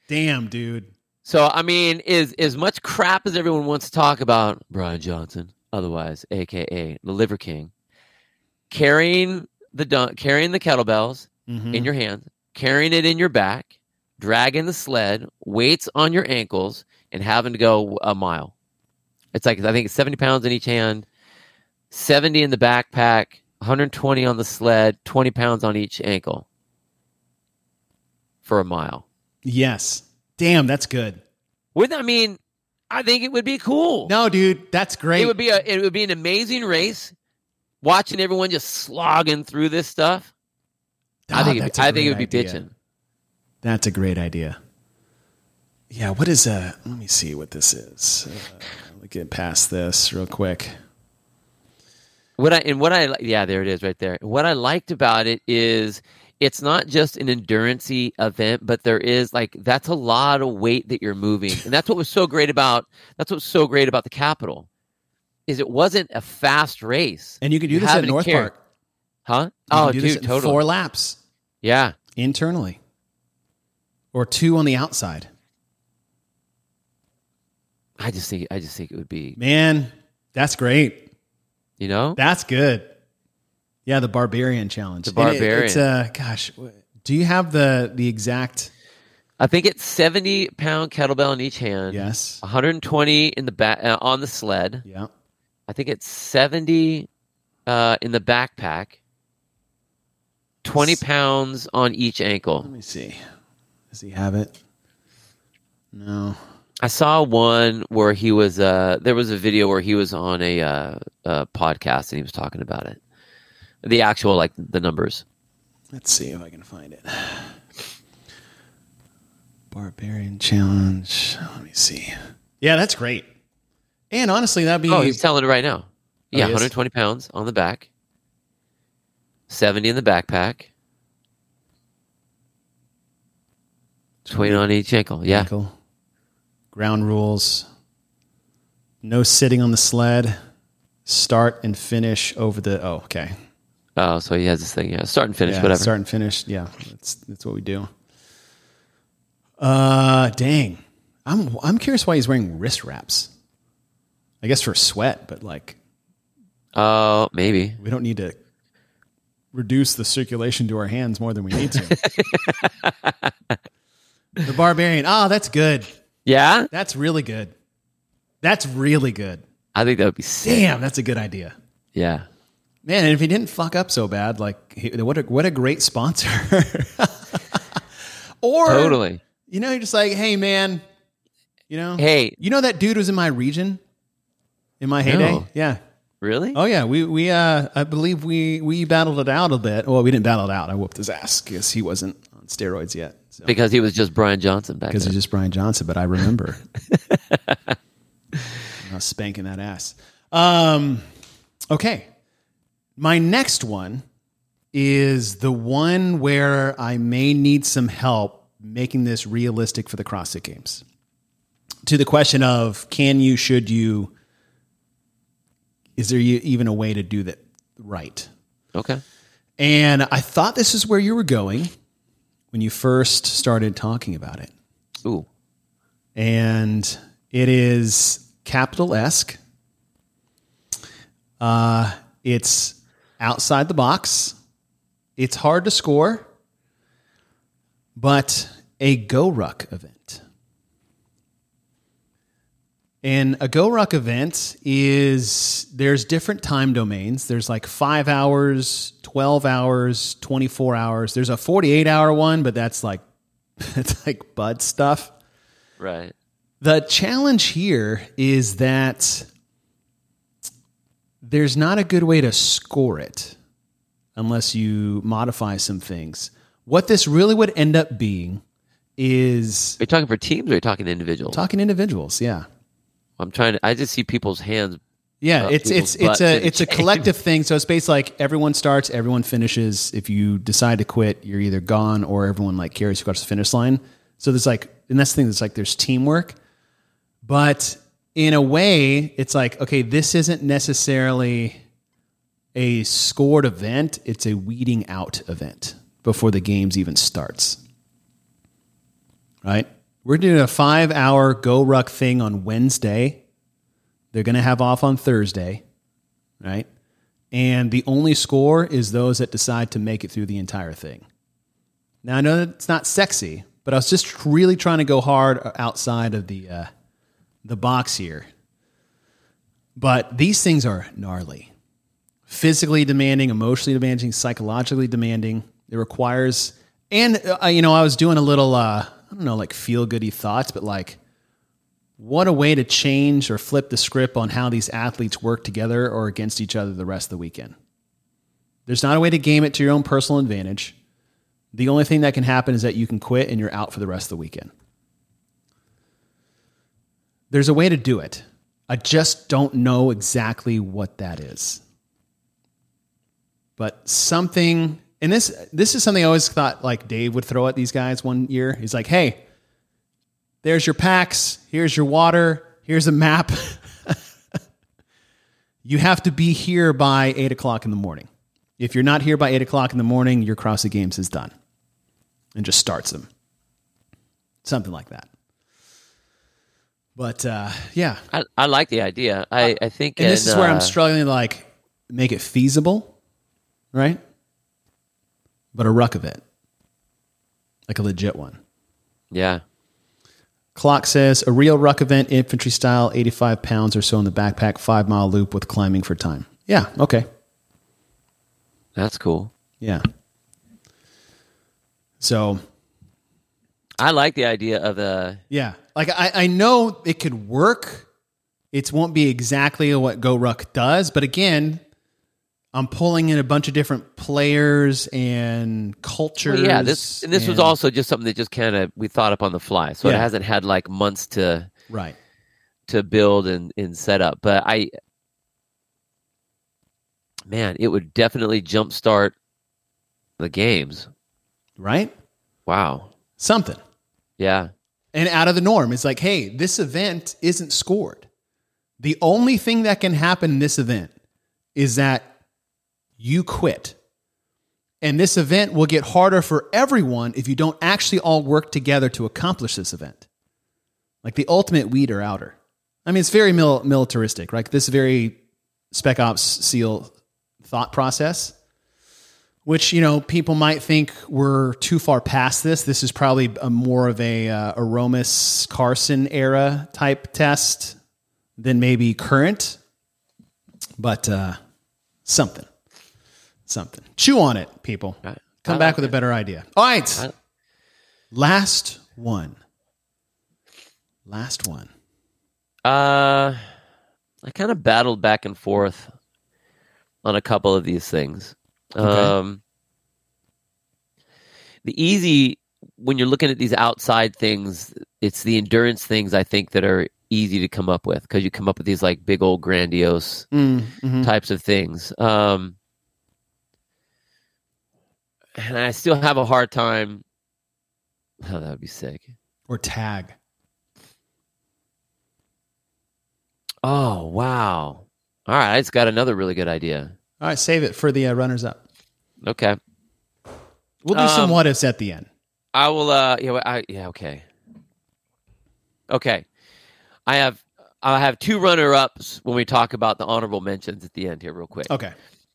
Damn, dude. So I mean, is as much crap as everyone wants to talk about Brian Johnson, otherwise, aka the Liver King, carrying the dun- carrying the kettlebells Mhm. in your hand, carrying it in your back, dragging the sled, weights on your ankles, and having to go a mile. It's like I think it's seventy pounds in each hand, seventy in the backpack, one hundred twenty on the sled, twenty pounds on each ankle for a mile. Yes. Damn, that's good. With I mean, I think it would be cool. No, dude, that's great. it would be a it would be an amazing race. Watching everyone just slogging through this stuff, I Ah, think it, a I think it would be idea. bitching. That's a great idea. Yeah, what is uh let me see what this is. Uh, let me get past this real quick. What I and what I yeah, there it is right there. What I liked about it is it's not just an endurancey event, but there is like that's a lot of weight that you're moving, and that's what was so great about that's what's so great about the Capitol is it wasn't a fast race, And you could do You this at North carry- Park. huh? You Oh, do dude, totally. Four laps Yeah, internally. Or two on the outside. I just think I just think it would be Man, that's great. you know That's good. Yeah, the barbarian challenge. The And it- barbarian. it's uh, gosh, do you have the the exact? I think it's seventy pound kettlebell in each hand. Yes. 120 in the back uh, on the sled. Yeah. I think it's 70 uh, in the backpack. 20 pounds on each ankle. Let me see. Does he have it? No. I saw one where he was. Uh, there was a video where he was on a, uh, a podcast and he was talking about it. The actual like the numbers. Let's see if I can find it. Barbarian challenge. Let me see. Yeah, that's great. And honestly, that'd be Oh, he's telling it right now. Yeah, 120 pounds on the back. 70 in the backpack. 20 on each ankle. Yeah. ankle. Ground rules. No sitting on the sled. Start and finish over the. Oh, okay. Oh, so he has this thing. Yeah, start and finish, yeah, whatever. Start and finish. Yeah, that's that's what we do. Uh, dang. I'm I'm curious why he's wearing wrist wraps. I guess for sweat, but like Oh, maybe. we don't need to reduce the circulation to our hands more than we need to. the barbarian. Oh, that's good. Yeah, That's really good. That's really good. I think that would be sick. Damn, that's a good idea. Yeah. Man, and if he didn't fuck up so bad, like what a what a great sponsor. or Totally. you know, you're just like, hey man, you know, Hey. you know that dude was in my region in my heyday. No. Yeah. Really? Oh yeah, we we uh I believe we we battled it out a bit. Well, we didn't battle it out. I whooped his ass because he wasn't on steroids yet. So. Because he was just Brian Johnson back then. Because then. he's just Brian Johnson, but I remember. I was spanking that ass. Um, okay. My next one is the one where I may need some help making this realistic for the CrossFit Games. To the question of can you, should you, is there even a way to do that right? Okay. And I thought this is where you were going when you first started talking about it Ooh. and it is capital esque. Uh, it's outside the box. It's hard to score, but a GORUCK event. And a GORUCK event is there's different time domains. There's like five hours, 12 hours, 24 hours. There's a 48 hour one, but that's like, it's like bud stuff. Right. The challenge here is that there's not a good way to score it unless you modify some things. What this really would end up being is Are you talking for teams or are you talking individuals? talking individuals. Yeah. I'm trying to. I just see people's hands. Yeah, it's it's it's a it's a collective thing. So it's basically like everyone starts, everyone finishes. If you decide to quit, you're either gone or everyone like carries across the finish line. So there's like, and that's the thing. That's like there's teamwork, but in a way, it's like okay, this isn't necessarily a scored event. It's a weeding out event before the games even starts. Right? We're doing a five hour GORUCK thing on Wednesday. They're going to have off on Thursday, right? And the only score is those that decide to make it through the entire thing. Now I know that it's not sexy, but I was just really trying to go hard outside of the uh, the box here. But these things are gnarly, physically demanding, emotionally demanding, psychologically demanding. It requires, and uh, you know, I was doing a little, uh, don't know, like feel goody thoughts, but like what a way to change or flip the script on how these athletes work together or against each other the rest of the weekend. There's not a way to game it to your own personal advantage. The only thing that can happen is that you can quit and you're out for the rest of the weekend. There's a way to do it. I just don't know exactly what that is. But something, and this this is something I always thought like Dave would throw at these guys one year. He's like, "Hey, there's your packs. Here's your water. Here's a map. you have to be here by eight o'clock in the morning. If you're not here by eight o'clock in the morning, your cross CrossFit Games is done. And just starts them. Something like that. But uh, yeah, I, I like the idea. I, I think. and this in, is where uh, I'm struggling to like make it feasible, right? But a ruck of it, like a legit one. Yeah. Clock says a real ruck event, infantry style, 85 pounds or so in the backpack, five mile loop with climbing for time. Yeah, okay. That's cool. Yeah. So, I like the idea of the. yeah. Like I, I know it could work. It won't be exactly what GORUCK does, but again, I'm pulling in a bunch of different players and cultures. Well, yeah. This and this was also just something that just kind of we thought up on the fly, so Yeah. it hasn't had like months to right. to build and, and set up. But I, man, it would definitely jumpstart the games. Right? Wow. Something. Yeah. and out of the norm. It's like, hey, this event isn't scored. The only thing that can happen in this event is that you quit And this event will get harder for everyone if you don't actually all work together to accomplish this event. Like the ultimate weeder outer. I mean, it's very mil- militaristic, right? This very Spec Ops SEAL thought process, which, you know, people might think we're too far past this. This is probably a more of a uh, Aromas Carson era type test than maybe current, but uh, something something. Chew on it, people. Right. Come I back like with a better idea. All right. I- Last one. Last one. Uh, I kind of battled back and forth on a couple of these things. Um, the easy when you're looking at these outside things, it's the endurance things I think that are easy to come up with because you come up with these like big old grandiose Mm, mhm. types of things. Um, and I still have a hard time. Oh, that would be sick. Or tag. Oh wow! All right, I just got another really good idea. All right, save it for the uh, runners up. Okay, We'll do some Um, what ifs at the end. I will. Uh, yeah, I, yeah. Okay. Okay, I have I have two runner ups when we talk about the honorable mentions at the end here, real quick. Okay.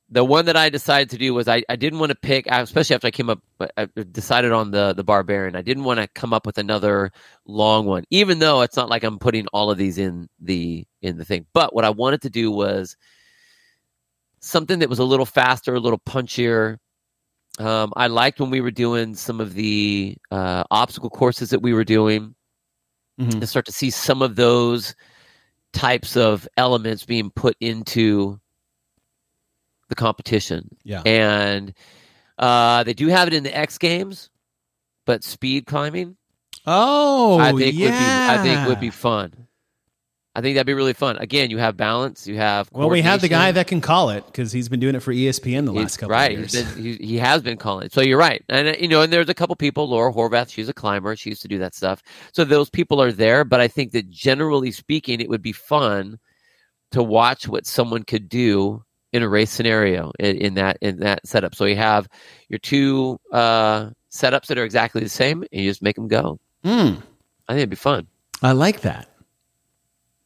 The one that I decided to do was I, I didn't want to pick, especially after I came up, I decided on the the barbarian. I didn't want to come up with another long one, even though it's not like I'm putting all of these in the in the thing. But what I wanted to do was something that was a little faster, a little punchier. Um, I liked when we were doing some of the uh, obstacle courses that we were doing Mhm. to start to see some of those types of elements being put into the competition. Yeah. And uh, they do have it in the X Games, but speed climbing, Oh, I think yeah. would be I think would be fun. I think that'd be really fun. Again, you have balance, you have Well, we have the guy that can call it because he's been doing it for ESPN the last He's- couple right. of years. He's he, he has been calling it. So you're right. And, you know, and there's a couple people, Laura Horvath, she's a climber. She used to do that stuff. So those people are there. But I think that generally speaking, it would be fun to watch what someone could do in a race scenario in, in that in that setup. So you have your two uh, setups that are exactly the same and you just make them go. Mm, I think it'd be fun. I like that.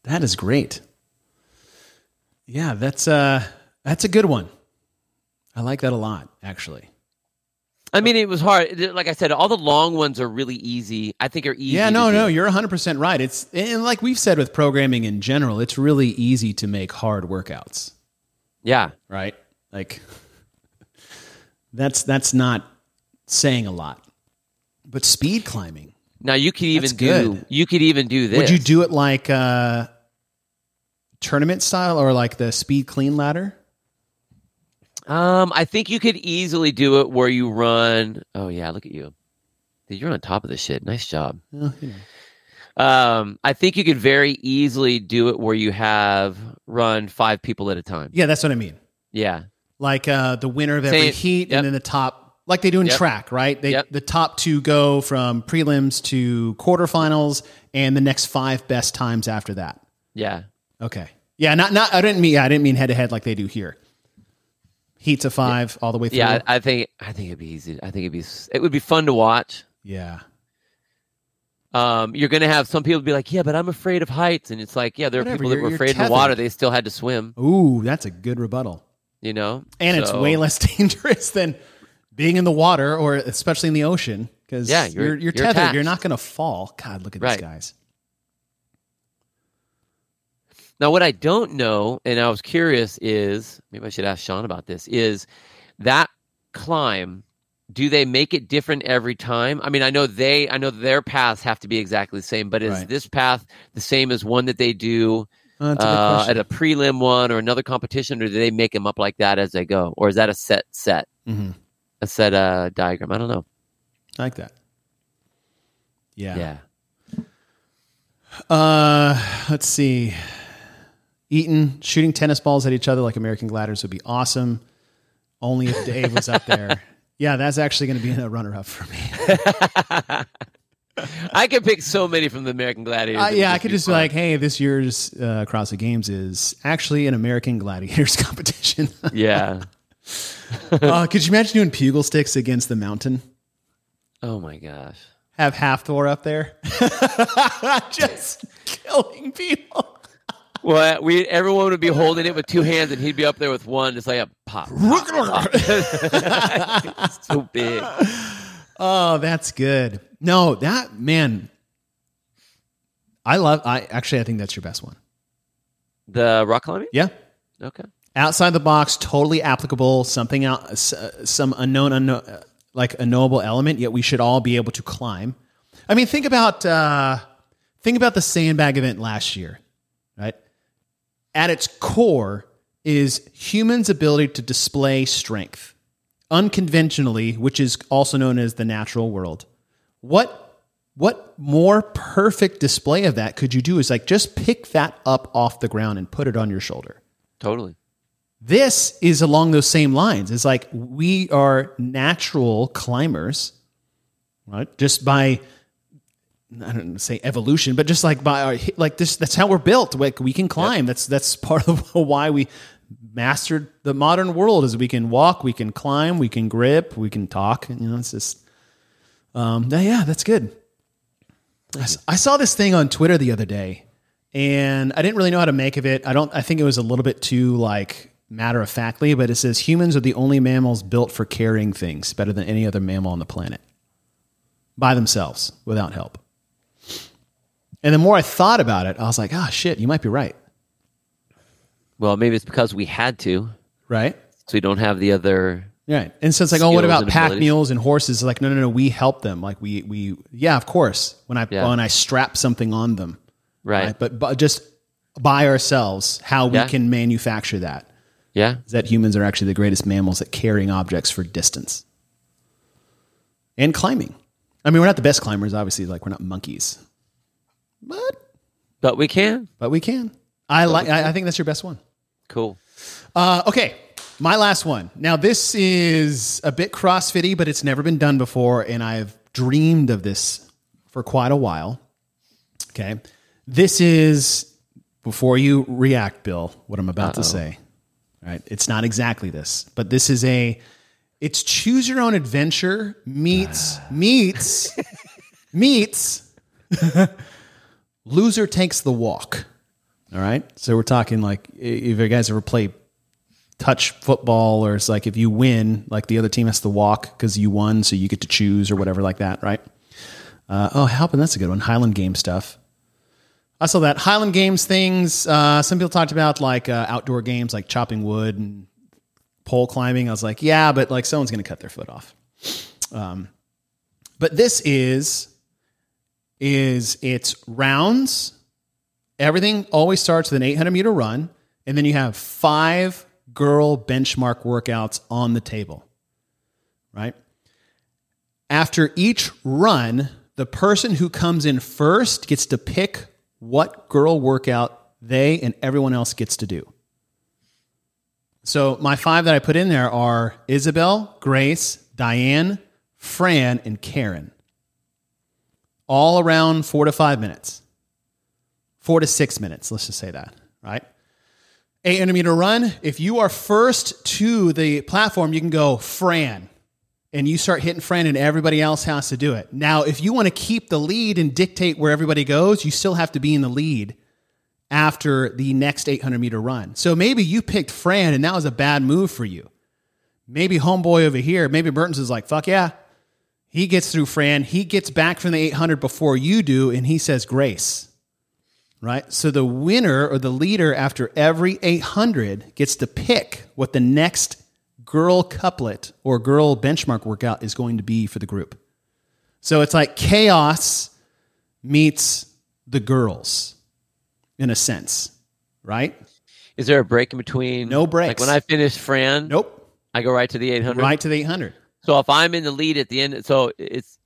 That is great. Yeah, that's uh that's a good one. I like that a lot, actually. I mean, it was hard. Like I said, all the long ones are really easy. I think are easy. Yeah, no, no, you're 100% right. It's and like we've said with programming in general, it's really easy to make hard workouts, Yeah, right? Like that's that's not saying a lot. But speed climbing, Now you could even do good. you could even do this. would you do it like uh tournament style or like the speed clean ladder? Um, I think you could easily do it where you run. Oh yeah, look at you. Dude, You're on top of the shit. Nice job. Well, you know. Um, I think you could very easily do it where you have run five people at a time. Yeah, that's what I mean. Yeah, like uh, the winner of every Same. heat, Yep. and then the top, like they do in Yep. track, right? They, Yep. The top two go from prelims to quarterfinals, and the next five best times after that. yeah, Okay, yeah, not not. I didn't mean. Yeah, I didn't mean head to head like they do here. Heats of five all the way through. yeah. I, I think I think it'd be easy. I think it'd be it would be fun to watch. yeah. Um, you're gonna have some people be like, yeah, but I'm afraid of heights, and it's like, yeah, there are people that were afraid in the water. They still had to swim. Ooh, that's a good rebuttal, You know, and it's way less dangerous than being in the water or especially in the ocean because Yeah, you're you're- you're, you're tethered. attached. You're not going to fall. God, look at Right. these guys. Now, what I don't know, and I was curious, is maybe I should ask Sean about this. Is that climb? Do they make it different every time? I mean, I know they, I know their paths have to be exactly the same, but is Right. this path the same as one that they do Uh, uh, at a prelim one or another competition, or do they make them up like that as they go, or is that a set set Mhm. a set uh, diagram? I don't know. I like that. Yeah. Yeah, Uh, let's see. Eaton shooting tennis balls at each other like American Gladiators would be awesome. Only if Dave was up there. Yeah, that's actually going to be a runner up for me. I could pick so many from the American Gladiators. Uh, yeah, I could just be like, hey, this year's uh, CrossFit Games is actually an American Gladiators competition. yeah. uh, could you imagine doing pugil sticks against the mountain? Oh my gosh. Have Hafthor up there, just killing people. Well, we everyone would be holding it with two hands, and he'd be up there with one, just like a pop. pop, pop. so big. Oh, that's good. No, that man. I love. I actually, I think that's your best one. The rock climbing. Yeah, Okay. outside the box, totally applicable. Something out, uh, some unknown, unknown, uh, like a knowable element. Yet we should all be able to climb. I mean, think about uh, think about the sandbag event last year? At its core is humans' ability to display strength unconventionally, which is also known as the natural world. What what more perfect display of that could you do? Is like just pick that up off the ground and put it on your shoulder. Totally. This is along those same lines. It's like we are natural climbers, right? Just by I don't know, say evolution, but just like by our like this, that's how we're built. Like we can climb. That's that's part of why we mastered the modern world. Is we can walk, we can climb, we can grip, we can talk. You know, it's just um, yeah, yeah, that's good. I saw this thing on Twitter the other day, and I didn't really know how to make of it. I don't. I think it was a little bit too like matter of factly, but it says humans are the only mammals built for carrying things better than any other mammal on the planet by themselves without help. And the more I thought about it, I was like, "Ah, shit, you might be right." Well, maybe it's because we had to, Right? so we don't have the other. Right. And so it's like, oh, what about pack abilities. mules and horses? It's like, no, no, no, we help them. Like we, we, yeah, of course. When I, Yeah. when I strap something on them, Right. But, but just by ourselves, how we Yeah. can manufacture that Yeah. is that humans are actually the greatest mammals at carrying objects for distance and climbing. I mean, we're not the best climbers, obviously. Like we're not monkeys, but But we can. but we can. I like. I, I think that's your best one. Cool. Uh, okay, my last one. Now this is a bit CrossFitty, but it's never been done before, and I've dreamed of this for quite a while. Okay, this is before you react, Bill. What I'm about to say. All right, it's not exactly this, but this is a. It's choose your own adventure meets meets meets. loser takes the walk. All right. So we're talking like if you guys ever play touch football or it's like if you win, like the other team has to walk because you won, so you get to choose or whatever like that, right? Uh, oh, helping that's a good one. Highland game stuff. I saw that Highland Games things. Uh, some people talked about like uh, outdoor games like chopping wood and pole climbing. I was like, yeah, but like someone's going to cut their foot off. Um, but this is is it's rounds. Everything always starts with an 800 meter run, and then you have five girl benchmark workouts on the table, right? After each run, the person who comes in first gets to pick what girl workout they and everyone else gets to do. So my five that I put in there are Isabel, Grace, Diane, Fran, and Karen. All around four to five minutes. Four to six minutes, let's just say that, right? 800 meter run. If you are first to the platform, you can go Fran and you start hitting Fran, and everybody else has to do it. Now, if you want to keep the lead and dictate where everybody goes, you still have to be in the lead after the next 800 meter run. So maybe you picked Fran, and that was a bad move for you. Maybe homeboy over here, maybe Burton's is like, fuck yeah. He gets through Fran. He gets back from the 800 before you do, and he says grace. Right? So the winner or the leader after every 800 gets to pick what the next girl couplet or girl benchmark workout is going to be for the group. So it's like chaos meets the girls in a sense, right? Is there a break in between? No breaks. Like when I finish Fran, Nope. I go right to the 800. Right to the 800. So if I'm in the lead at the end, so it's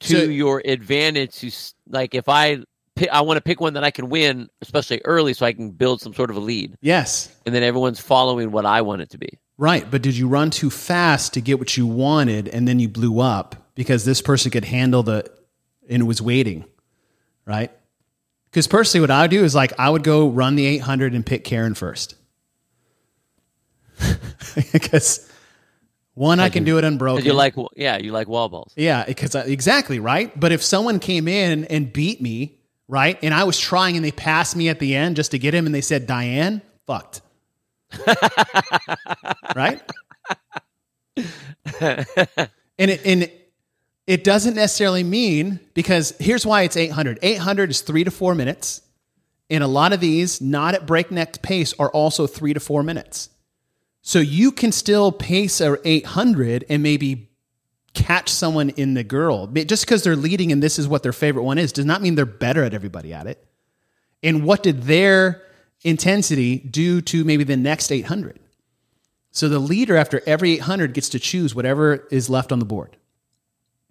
to So- your advantage to like if I pick, I want to pick one that I can win, especially early, so I can build some sort of a lead, Yes. and then everyone's following what I want it to be. Right. But did you run too fast to get what you wanted and then you blew up because this person could handle the and was waiting? Right. Because personally, what I would do is like I would go run the 800 and pick Karen first. because one, I can do it unbroken. You like, yeah, you like wall balls. Yeah, because exactly right. But if someone came in and beat me, right, and I was trying and they passed me at the end just to get him, and they said Diane, fucked, right? and it and it doesn't necessarily mean because here's why it's 800. 800 is three to four minutes, and a lot of these, not at breakneck pace, are also three to four minutes. So you can still pace a 800 and maybe catch someone in the girl. Just because they're leading and this is what their favorite one is, does not mean they're better at everybody at it. And what did their intensity do to maybe the next 800? So the leader after every 800 gets to choose whatever is left on the board.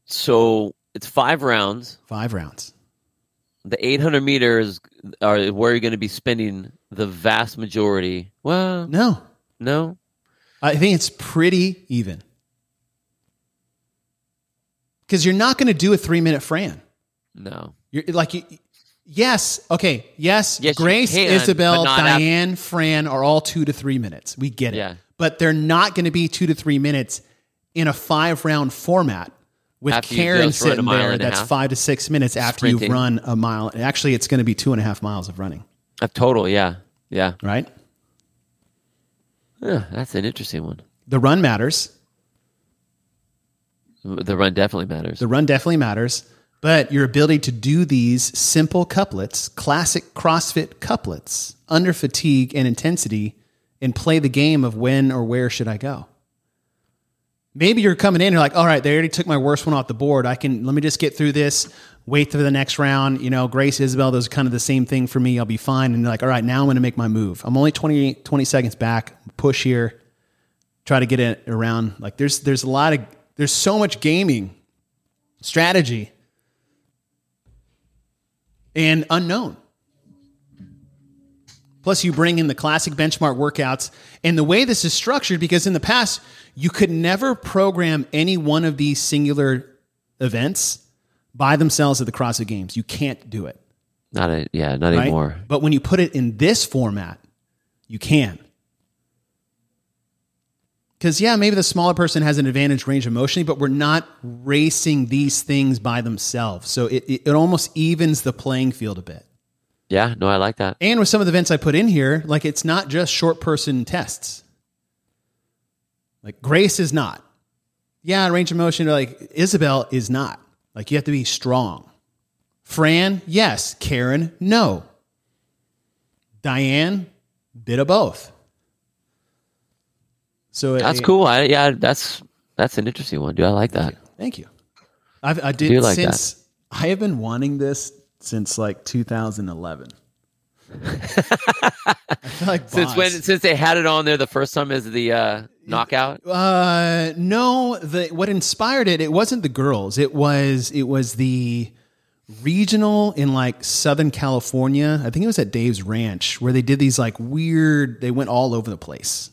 So it's five rounds. Five rounds. The 800 meters are where you're going to be spending the vast majority. Well, no, no. I think it's pretty even. Because you're not going to do a three minute Fran. No. You're like, you, yes, okay, yes, Yes, Grace, can, Isabel, Diane, Fran are all two to three minutes. We get it. Yeah. But they're not going to be two to three minutes in a five round format with After Karen sitting mile there. That's five to six minutes after you've run a mile. Actually, it's going to be two and a half miles of running, A total, yeah. Yeah. right? Yeah, that's an interesting one. The run matters. The run definitely matters. The run definitely matters, but your ability to do these simple couplets, classic CrossFit couplets, under fatigue and intensity, and play the game of when or where should I go. Maybe you're coming in, you're like, all right, they already took my worst one off the board. I can let me just get through this, wait for the next round. You know, Grace Isabel, those kind of the same thing for me. I'll be fine. And like, all right, now I'm gonna make my move. I'm only 20, 20 seconds back, push here, try to get it around. Like there's there's a lot of there's so much gaming strategy and unknown. Plus, you bring in the classic benchmark workouts. And the way this is structured, because in the past, you could never program any one of these singular events by themselves at the CrossFit Games. You can't do it. Not a, yeah, not Right? anymore. But when you put it in this format, you can. Because, yeah, maybe the smaller person has an advantage range emotionally, but we're not racing these things by themselves. So it, it, it almost evens the playing field a bit. Yeah, no, I like that. And with some of the events I put in here, like it's not just short person tests. Like Grace is not. Yeah, range of motion, like Isabel is not. Like you have to be strong. Fran, yes. Karen, no. Diane, bit of both. So That's it- cool. I, yeah, that's that's an interesting one, dude. I like that. Thank you. I've, I did do like since I have been wanting this since like 2011. Like Since when? Since they had it on there the first time as the uh, knockout. Uh, no. The what inspired it? It wasn't the girls. It was it was the regional in like Southern California. I think it was at Dave's Ranch where they did these like weird. They went all over the place.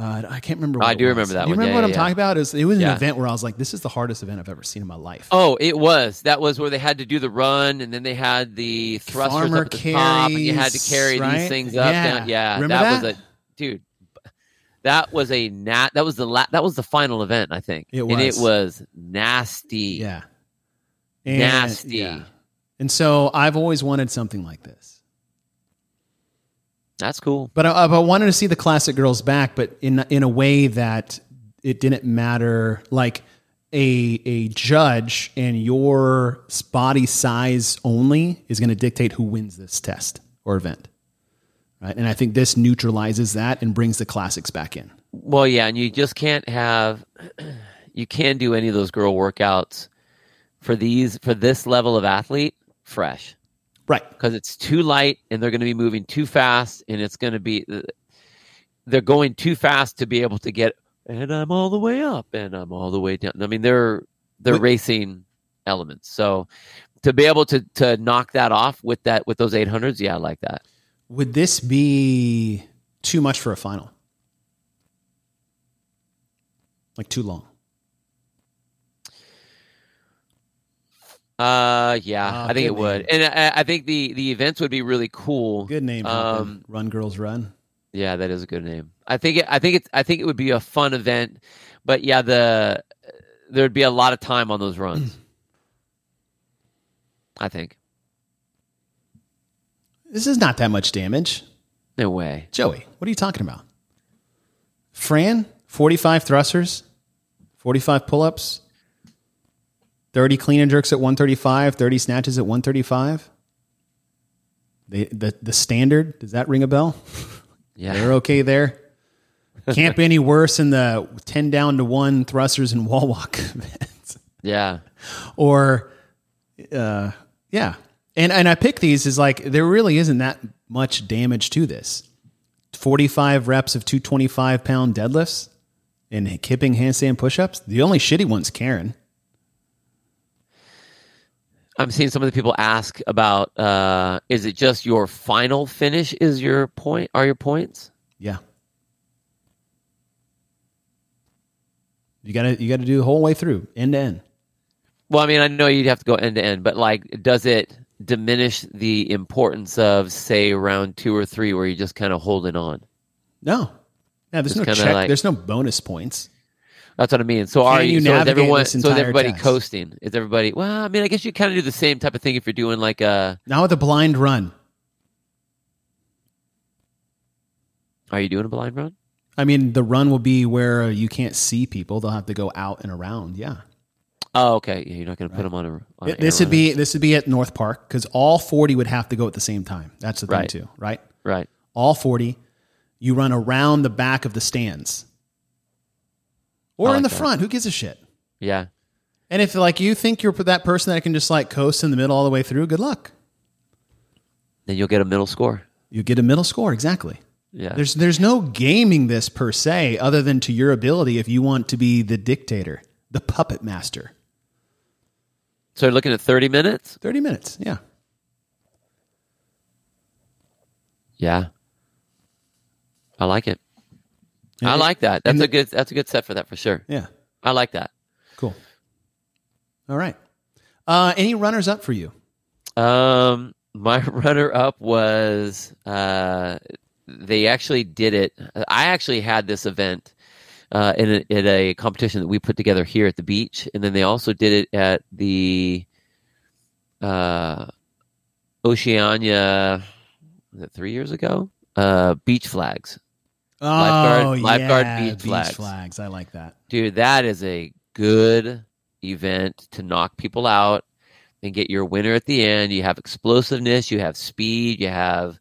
Uh, I can't remember. What I do was. remember that Do you one. remember Yeah, what yeah, I'm yeah. talking about? It was, it was an event where I was like, "This is the hardest event I've ever seen in my life." Oh, it was. That was where they had to do the run, and then they had the thrusters Farmer up at the top, and you had to carry right? these things up. Yeah. down. yeah that, that? was a dude. That was a nat. That was the la- That was the final event, I think. It and it was. was nasty. Yeah. And- Nasty. yeah. And so I've always wanted something like this. That's cool. But I, I wanted to see the classic girls back, but in in a way that it didn't matter. Like a a judge and your body size only is going to dictate who wins this test or event, right? And I think this neutralizes that and brings the classics back in. Well, yeah, and you just can't have. You can't do any of those girl workouts for these for this level of athlete fresh. Right. because it's too light and they're going to be moving too fast and it's going to be they're going too fast to be able to get and I'm all the way up and I'm all the way down. I mean they're they're racing elements. So to be able to to knock that off with that with those 800s, yeah, I like that. Would this be too much for a final? Like too long? Uh yeah, Ah, I think it would. And I, I think the the events would be really cool. Good name. Um, Run Girls Run. Yeah, that is a good name. I think it, I think it I think it would be a fun event, but yeah, the there'd be a lot of time on those runs. I think. This is not that much damage. No way. Joey, what are you talking about? Fran, 45 thrusters, 45 pull ups, 30 clean and jerks at 135, 30 snatches at 135. The, the, the standard, does that ring a bell? Yeah. They're okay there. Can't be any worse than the 10 down to 1 thrusters and wall walk events. Yeah. Or, uh, yeah. And, and I pick these is like, there really isn't that much damage to this. 45 reps of 225 pound deadlifts and kipping handstand push ups. The only shitty one's Karen. I'm seeing some of the people ask about uh, is it just your final finish is your point are your points? Yeah. You gotta you gotta do the whole way through, end to end. Well, I mean, I know you'd have to go end to end, but like does it diminish the importance of say round two or three where you're just kind of holding on? No. Yeah, there's Just no check. like- there's no bonus points. That's what I mean. So are Can you, you so is everyone so is everybody test? coasting? Is everybody well, I mean I guess you kinda do the same type of thing if you're doing like uh, a Now with a blind run. are you doing a blind run? I mean, the run will be where you can't see people. They'll have to go out and around. Yeah. Oh, okay. Yeah, you're not gonna put them on a on an this would be this would be at North Park because all 40 would have to go at the same time. That's the thing Right. too, right? right. All 40. You run around the back of the stands. Or I in the that. front. Who gives a shit? Yeah. And if like you think you're that person that can just like coast in the middle all the way through, good luck. Then you'll get a middle score. You get a middle score exactly. Yeah. There's there's no gaming this per se, other than to your ability if you want to be the dictator, the puppet master. so you're looking at thirty minutes? Thirty minutes, yeah. Yeah. I like it. I like that. That's a good that's a good set for that for sure. Yeah, I like that. cool. All right. Uh, any runners up for you? Um, my runner up was uh, they actually did it. I actually had this event uh, in a, in a competition that we put together here at the beach, and then they also did it at the uh, Oceania. Was it three years ago? Uh, beach flags, oh, lifeguard yeah, beach flags. flags. I like that. dude. That is a good event to knock people out and get your winner at the end. You have explosiveness, you have speed, you have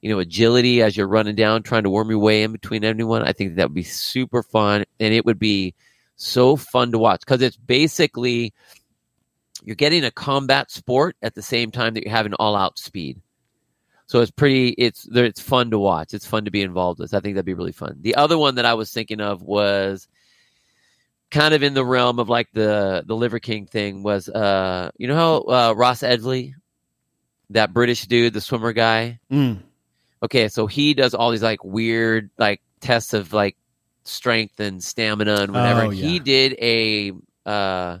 you know agility as you're running down trying to worm your way in between everyone. I think that would be super fun and it would be so fun to watch because it's basically you're getting a combat sport at the same time that you're having all out speed. So it's pretty it's it's fun to watch. It's fun to be involved with. I think that'd be really fun. The other one that I was thinking of was kind of in the realm of like the the Liver King thing was uh you know how uh, Ross Edgley, that British dude, the swimmer guy. Mm. Okay, so he does all these like weird like tests of like strength and stamina and whatever. Oh, He did a uh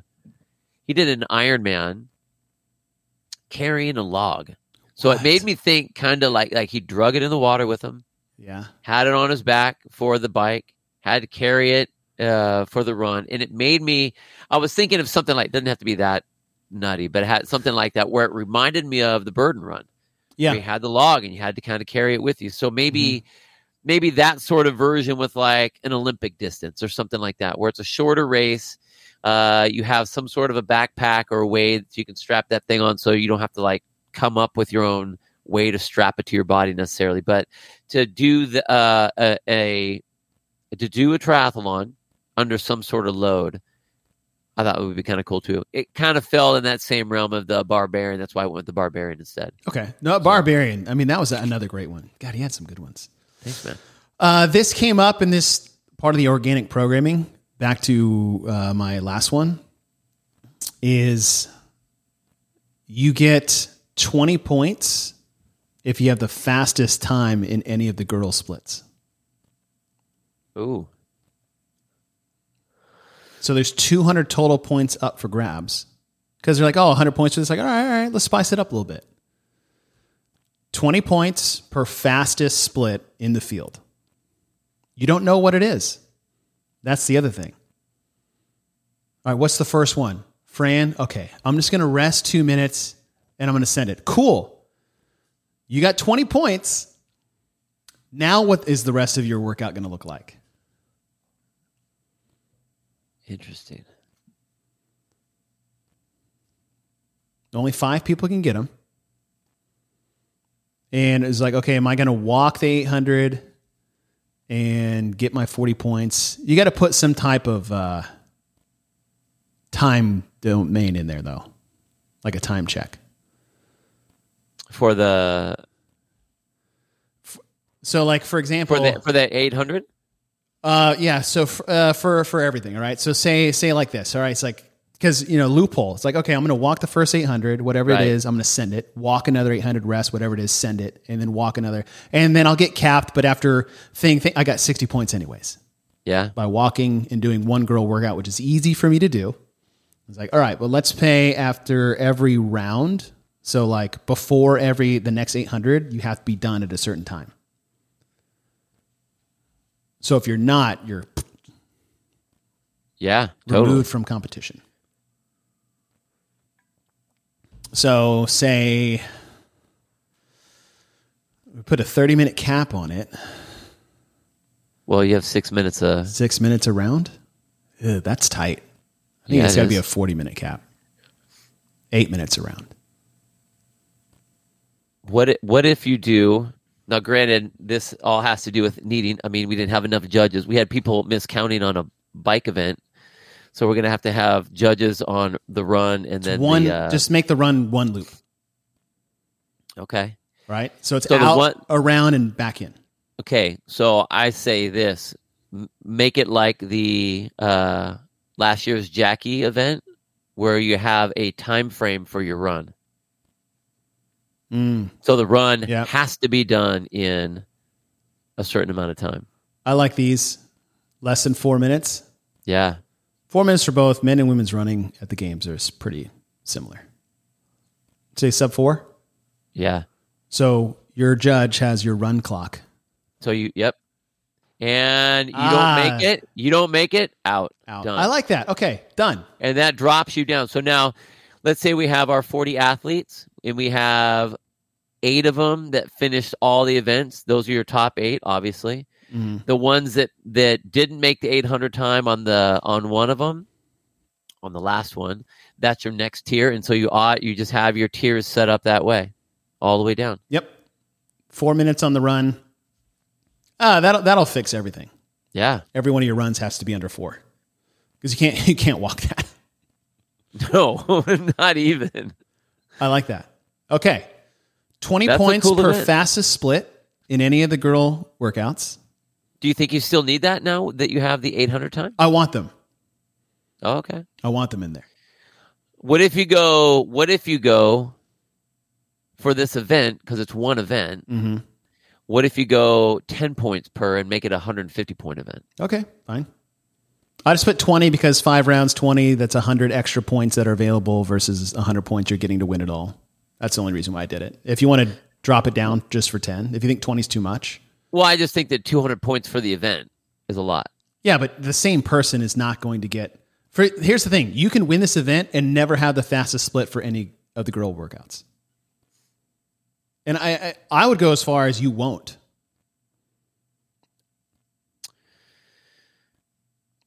he did an Ironman carrying a log. So What? it made me think kind of like like he drug it in the water with him Yeah. had it on his back for the bike, had to carry it uh, for the run, and it made me. I was thinking of something like doesn't have to be that nutty, but it had something like that where it reminded me of the burden run. Yeah. you had the log and you had to kind of carry it with you. So maybe. Maybe that sort of version with like an Olympic distance or something like that, where it's a shorter race. Uh, you have some sort of a backpack or a way that you can strap that thing on, so you don't have to like come up with your own way to strap it to your body necessarily. But to do the uh, a, a to do a triathlon under some sort of load, I thought it would be kind of cool too. It kind of fell in that same realm of the barbarian. That's why I went with the barbarian instead. Okay. No, Barbarian. I mean, that was another great one. God, he had some good ones. Thanks, man. Uh, this came up in this part of the organic programming. Back to uh, my last one is you get 20 points if you have the fastest time in any of the girl splits. Ooh, So there's 200 total points up for grabs because they're like, oh, 100 points. It's like, all right, all right, let's spice it up a little bit. 20 points per fastest split in the field. You don't know what it is. That's the other thing. All right, what's the first one? Fran, okay, I'm just going to rest two minutes and I'm going to send it. Cool. You got 20 points. Now, what is the rest of your workout going to look like? Interesting. Only five people can get them. And it's like, okay, am I going to walk the 800 and get my 40 points? You got to put some type of uh, time domain in there, though, like a time check. For the So, like for example, for the for the eight hundred. Uh, yeah. So f- uh, for for everything, all right. So say say like this, all right. It's like because you know loophole. It's like okay, I'm going to walk the first 800, whatever Right. it is. I'm going to send it. Walk another 800, rest, whatever it is, send it, and then walk another, and then I'll get capped. But after thing, thing I got 60 points anyways Yeah. by walking and doing one girl workout, which is easy for me to do. It's like all right, well let's pay after every round. So like before every the next 800, you have to be done at a certain time. So if you're not, you're Yeah. Totally. removed from competition. So, say we put a 30 minute cap on it, Well, you have six minutes. Uh, six minutes a round. Ugh, that's tight. I think Yeah, it's it got to be a 40 minute cap, eight minutes a round. What what if you do? Now, granted, this all has to do with needing. I mean, we didn't have enough judges. We had people miscounting on a bike event, so we're gonna have to have judges on the run and then one, the, uh, just make the run one loop, okay. right? So it's So out, one- around, and back in. Okay, so I say this: make it like the uh, last year's Jackie event, where you have a time frame for your run. Mm, So the run Yep. has to be done in a certain amount of time. I like these. Less than four minutes. Yeah, Four minutes for both men and women's running at the games are pretty similar. Say sub four. yeah. So your judge has your run clock. So you, yep. And you Ah. don't make it. You don't make it out. Out. Done. I like that. Okay, done. and that drops you down. So now, let's say we have our 40 athletes and we have eight of them that finished all the events. Those are your top eight, obviously. Mhm. The ones that that didn't make the 800 time on the on one of them, on the last one, that's your next tier. And so you ought you just have your tiers set up that way, all the way down. Yep. Four minutes on the run. Ah, that'll that'll fix everything. Yeah. Every one of your runs has to be under four because you can't you can't walk that. No, not even. I like that. Okay, twenty That's points cool per event. fastest split in any of the girl workouts. Do you think you still need that now that you have the 800 time? I want them. Oh, okay. I want them in there. What if you go? What if you go for this event because it's one event? Mm-hmm. What if you go ten points per and make it a hundred and fifty point event? Okay, fine. I just put 20 because five rounds, 20, that's 100 extra points that are available versus 100 points you're getting to win it all. That's the only reason why I did it. If you want to drop it down just for 10, if you think 20 is too much. Well, I just think that two hundred points for the event is a lot. Yeah, but the same person is not going to get. For, here's the thing you can win this event and never have the fastest split for any of the girl workouts. And I, I, I would go as far as you won't.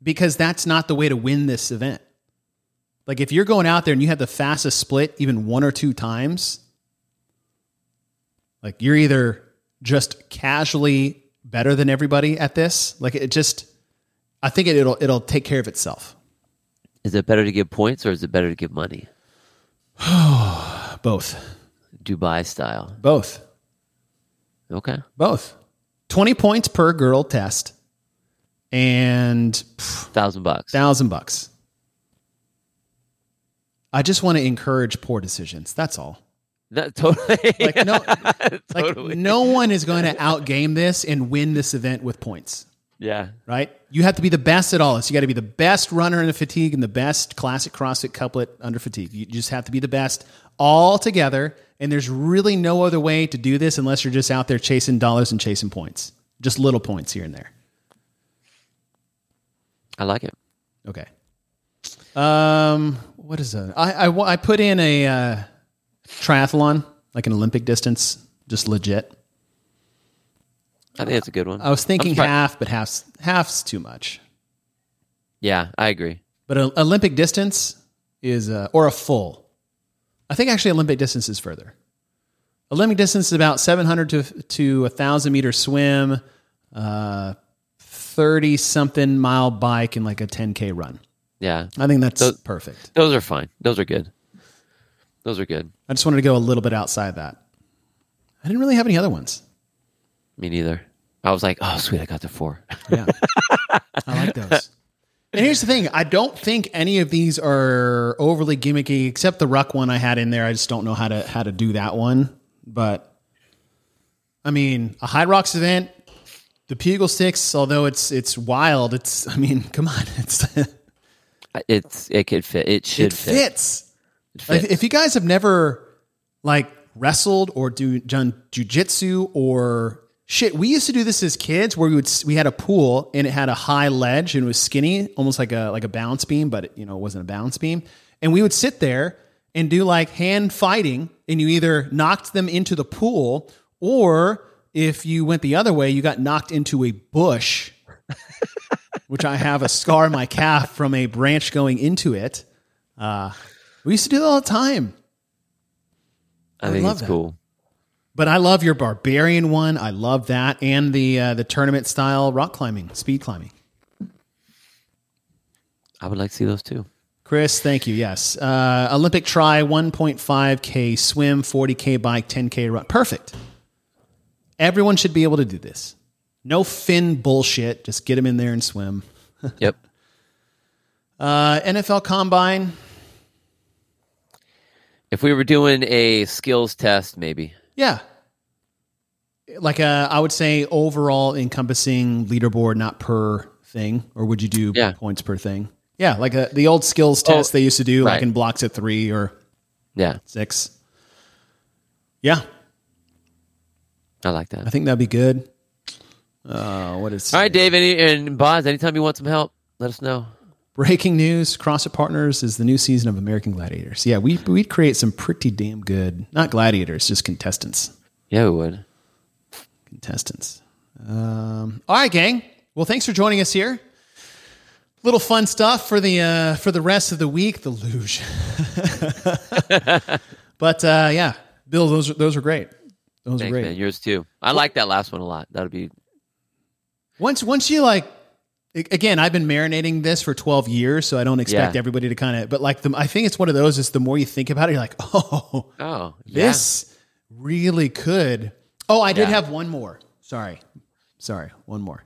Because that's not the way to win this event. Like if you're going out there and you have the fastest split even one or two times, like you're either just casually better than everybody at this. Like it just I think it, it'll it'll take care of itself. Is it better to give points or is it better to give money? Both. Dubai style. Both. Okay. Both. 20 points per girl test and Thousand bucks. thousand bucks. I just want to encourage poor decisions. That's all. That, totally. Like no, like no one is going to outgame this and win this event with points. yeah. Right? You have to be the best at all this. You got to be the best runner in the fatigue and the best classic CrossFit couplet under fatigue. You just have to be the best all together. And there's really no other way to do this unless you're just out there chasing dollars and chasing points, just little points here and there. I like it. Okay. Um, what is that? I, I, I put in a uh, triathlon, like an Olympic distance, just legit. I think that's a good one. I was thinking half, but half's half's too much. Yeah, I agree. But a, Olympic distance is uh, or a full. I think actually Olympic distance is further. Olympic distance is about 700 to to a thousand meter swim, uh, 30 something mile bike, and like a 10k run. Yeah, I think that's So- perfect. those are fine. Those are good. Those are good. I just wanted to go a little bit outside that. I didn't really have any other ones. Me neither. I was like, oh, sweet, I got the four. Yeah. I like those. And here's the thing I don't think any of these are overly gimmicky, except the ruck one I had in there. I just don't know how to how to do that one. But I mean, a Hyrox event, the Pugil sticks, although it's it's wild, it's I mean, come on, it's It's it could fit. It should it fit. fits. It Like, if you guys have never like wrestled or do done jujitsu or shit, we used to do this as kids where we would we had a pool and it had a high ledge and it was skinny, almost like a like a balance beam, but it, you know it wasn't a balance beam. And we would sit there and do like hand fighting, and you either knocked them into the pool or if you went the other way, you got knocked into a bush. which I have a scar on my calf from a branch going into it. Uh, we used to do that all the time. I I think love it's that. cool. But I love your barbarian one. I love that, and the uh, the tournament style rock climbing, speed climbing. I would like to see those too. Chris, thank you. Yes, uh, Olympic tri, one point five k swim, forty k bike, ten k run. Perfect. Everyone should be able to do this. No fin bullshit. Just get them in there and swim. Yep. Uh, NFL Combine. If we were doing a skills test, maybe. Yeah. Like uh, I would say overall encompassing leaderboard, not per thing, or would you do Yeah. points per thing? Yeah, like a, the old skills test they used to do, like in blocks of three or Yeah, six. Yeah, I like that. I think that'd be good. Uh, what is All right, Dave, any, and Boz, anytime you want some help, let us know. breaking news? CrossFit Partners is the new season of American Gladiators. Yeah, we we'd create some pretty damn good, not gladiators, just contestants. Yeah, we would. contestants. Um, all right, gang. Well, thanks for joining us here. Little fun stuff for the uh, for the rest of the week. The luge, but uh, yeah, Bill, those are, those are great. Those are Thanks, great. man. Yours too. I like that last one a lot. That'll be Once once you like, again, I've been marinating this for twelve years, so I don't expect Yeah. everybody to kind of. But like, the, I think it's one of those. Is the more you think about it, you're like, oh, oh yeah. this really could. Oh, I did Yeah. have one more. Sorry. Sorry, one more.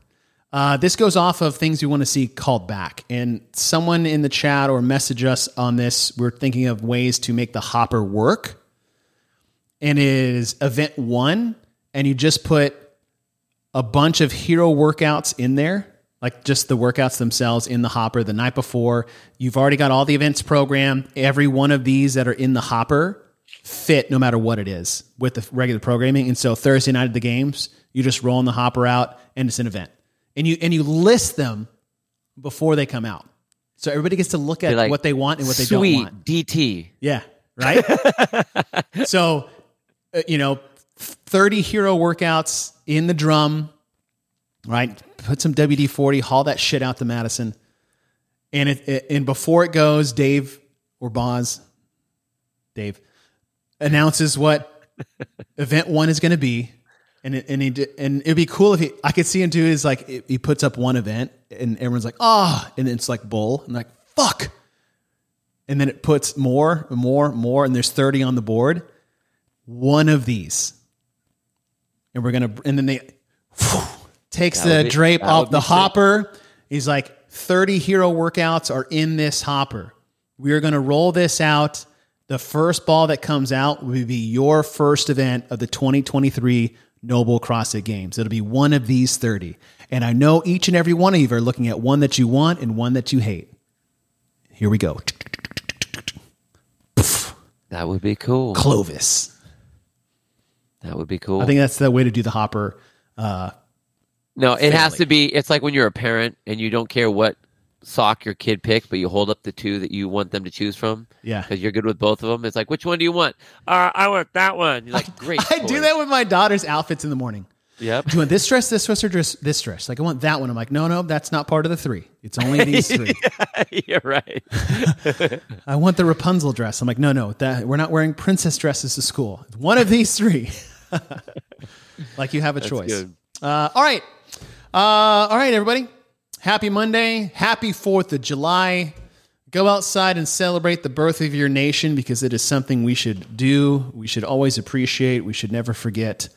Uh, this goes off of things we want to see called back. And someone in the chat or message us on this, we're thinking of ways to make the hopper work. And it is event one, and you just put a bunch of hero workouts in there, like just the workouts themselves in the hopper the night before. You've already got all the events programmed. Every one of these that are in the hopper fit no matter what it is with the regular programming. And so Thursday night at the games, you just roll in the hopper out and it's an event. And you and you list them before they come out. So everybody gets to look at like, what they want and what they don't want. DT. Yeah, right? so, uh, you know, 30 hero workouts in the drum, right? Put some WD 40, haul that shit out to Madison. And it, it and before it goes, Dave or Boz, Dave announces what event one is going to be. And it, and he and it'd be cool if he I could see him do is like he puts up one event and everyone's like ah and it's like bull and like fuck and then it puts more, more, more, and there's 30 on the board. One of these. And we're gonna and then they whew, takes That the be- drape that off would the be sick. hopper. He's like, 30 hero workouts are in this hopper. We are gonna roll this out. The first ball that comes out will be your first event of the 2023 NOBULL CrossFit Games. It'll be one of these 30. And I know each and every one of you are looking at one that you want and one that you hate. Here we go. That would be cool. Clovis. That would be cool. I think that's the way to do the hopper. Uh, no, it has to be. It's like when you're a parent and you don't care what sock your kid pick, but you hold up the two that you want them to choose from. Yeah. because you're good with both of them. It's like, which one do you want? Uh, I want that one. You're like, great. I do that with my daughter's outfits in the morning. Yep. Do you want this dress, this dress, or dress, this dress? Like, I want that one. I'm like, no, no, that's not part of the three. It's only these three. you're right. I want the Rapunzel dress. I'm like, no, no, that we're not wearing princess dresses to school. It's one of these three. like you have a choice. good. Uh, all right, uh, all right, everybody. Happy Monday. Happy Fourth of July. Go outside and celebrate the birth of your nation because it is something we should do. We should always appreciate. We should never forget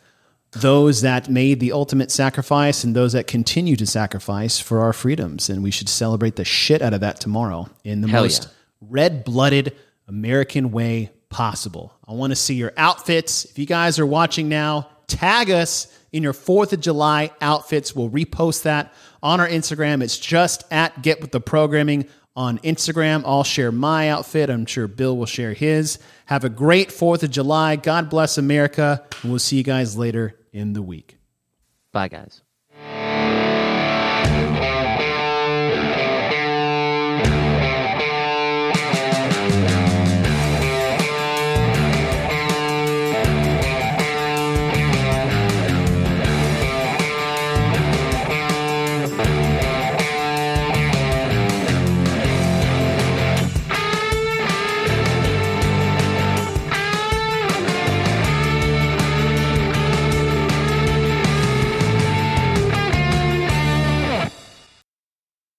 those that made the ultimate sacrifice and those that continue to sacrifice for our freedoms. And we should celebrate the shit out of that tomorrow in the Hell most yeah. red blooded American way possible. I want to see your outfits. If you guys are watching now, tag us in your 4th of July outfits. We'll repost that on our Instagram. It's just at Get With The Programming on Instagram. I'll share my outfit. I'm sure Bill will share his. Have a great 4th of July. God bless America. And we'll see you guys later in the week. Bye, guys.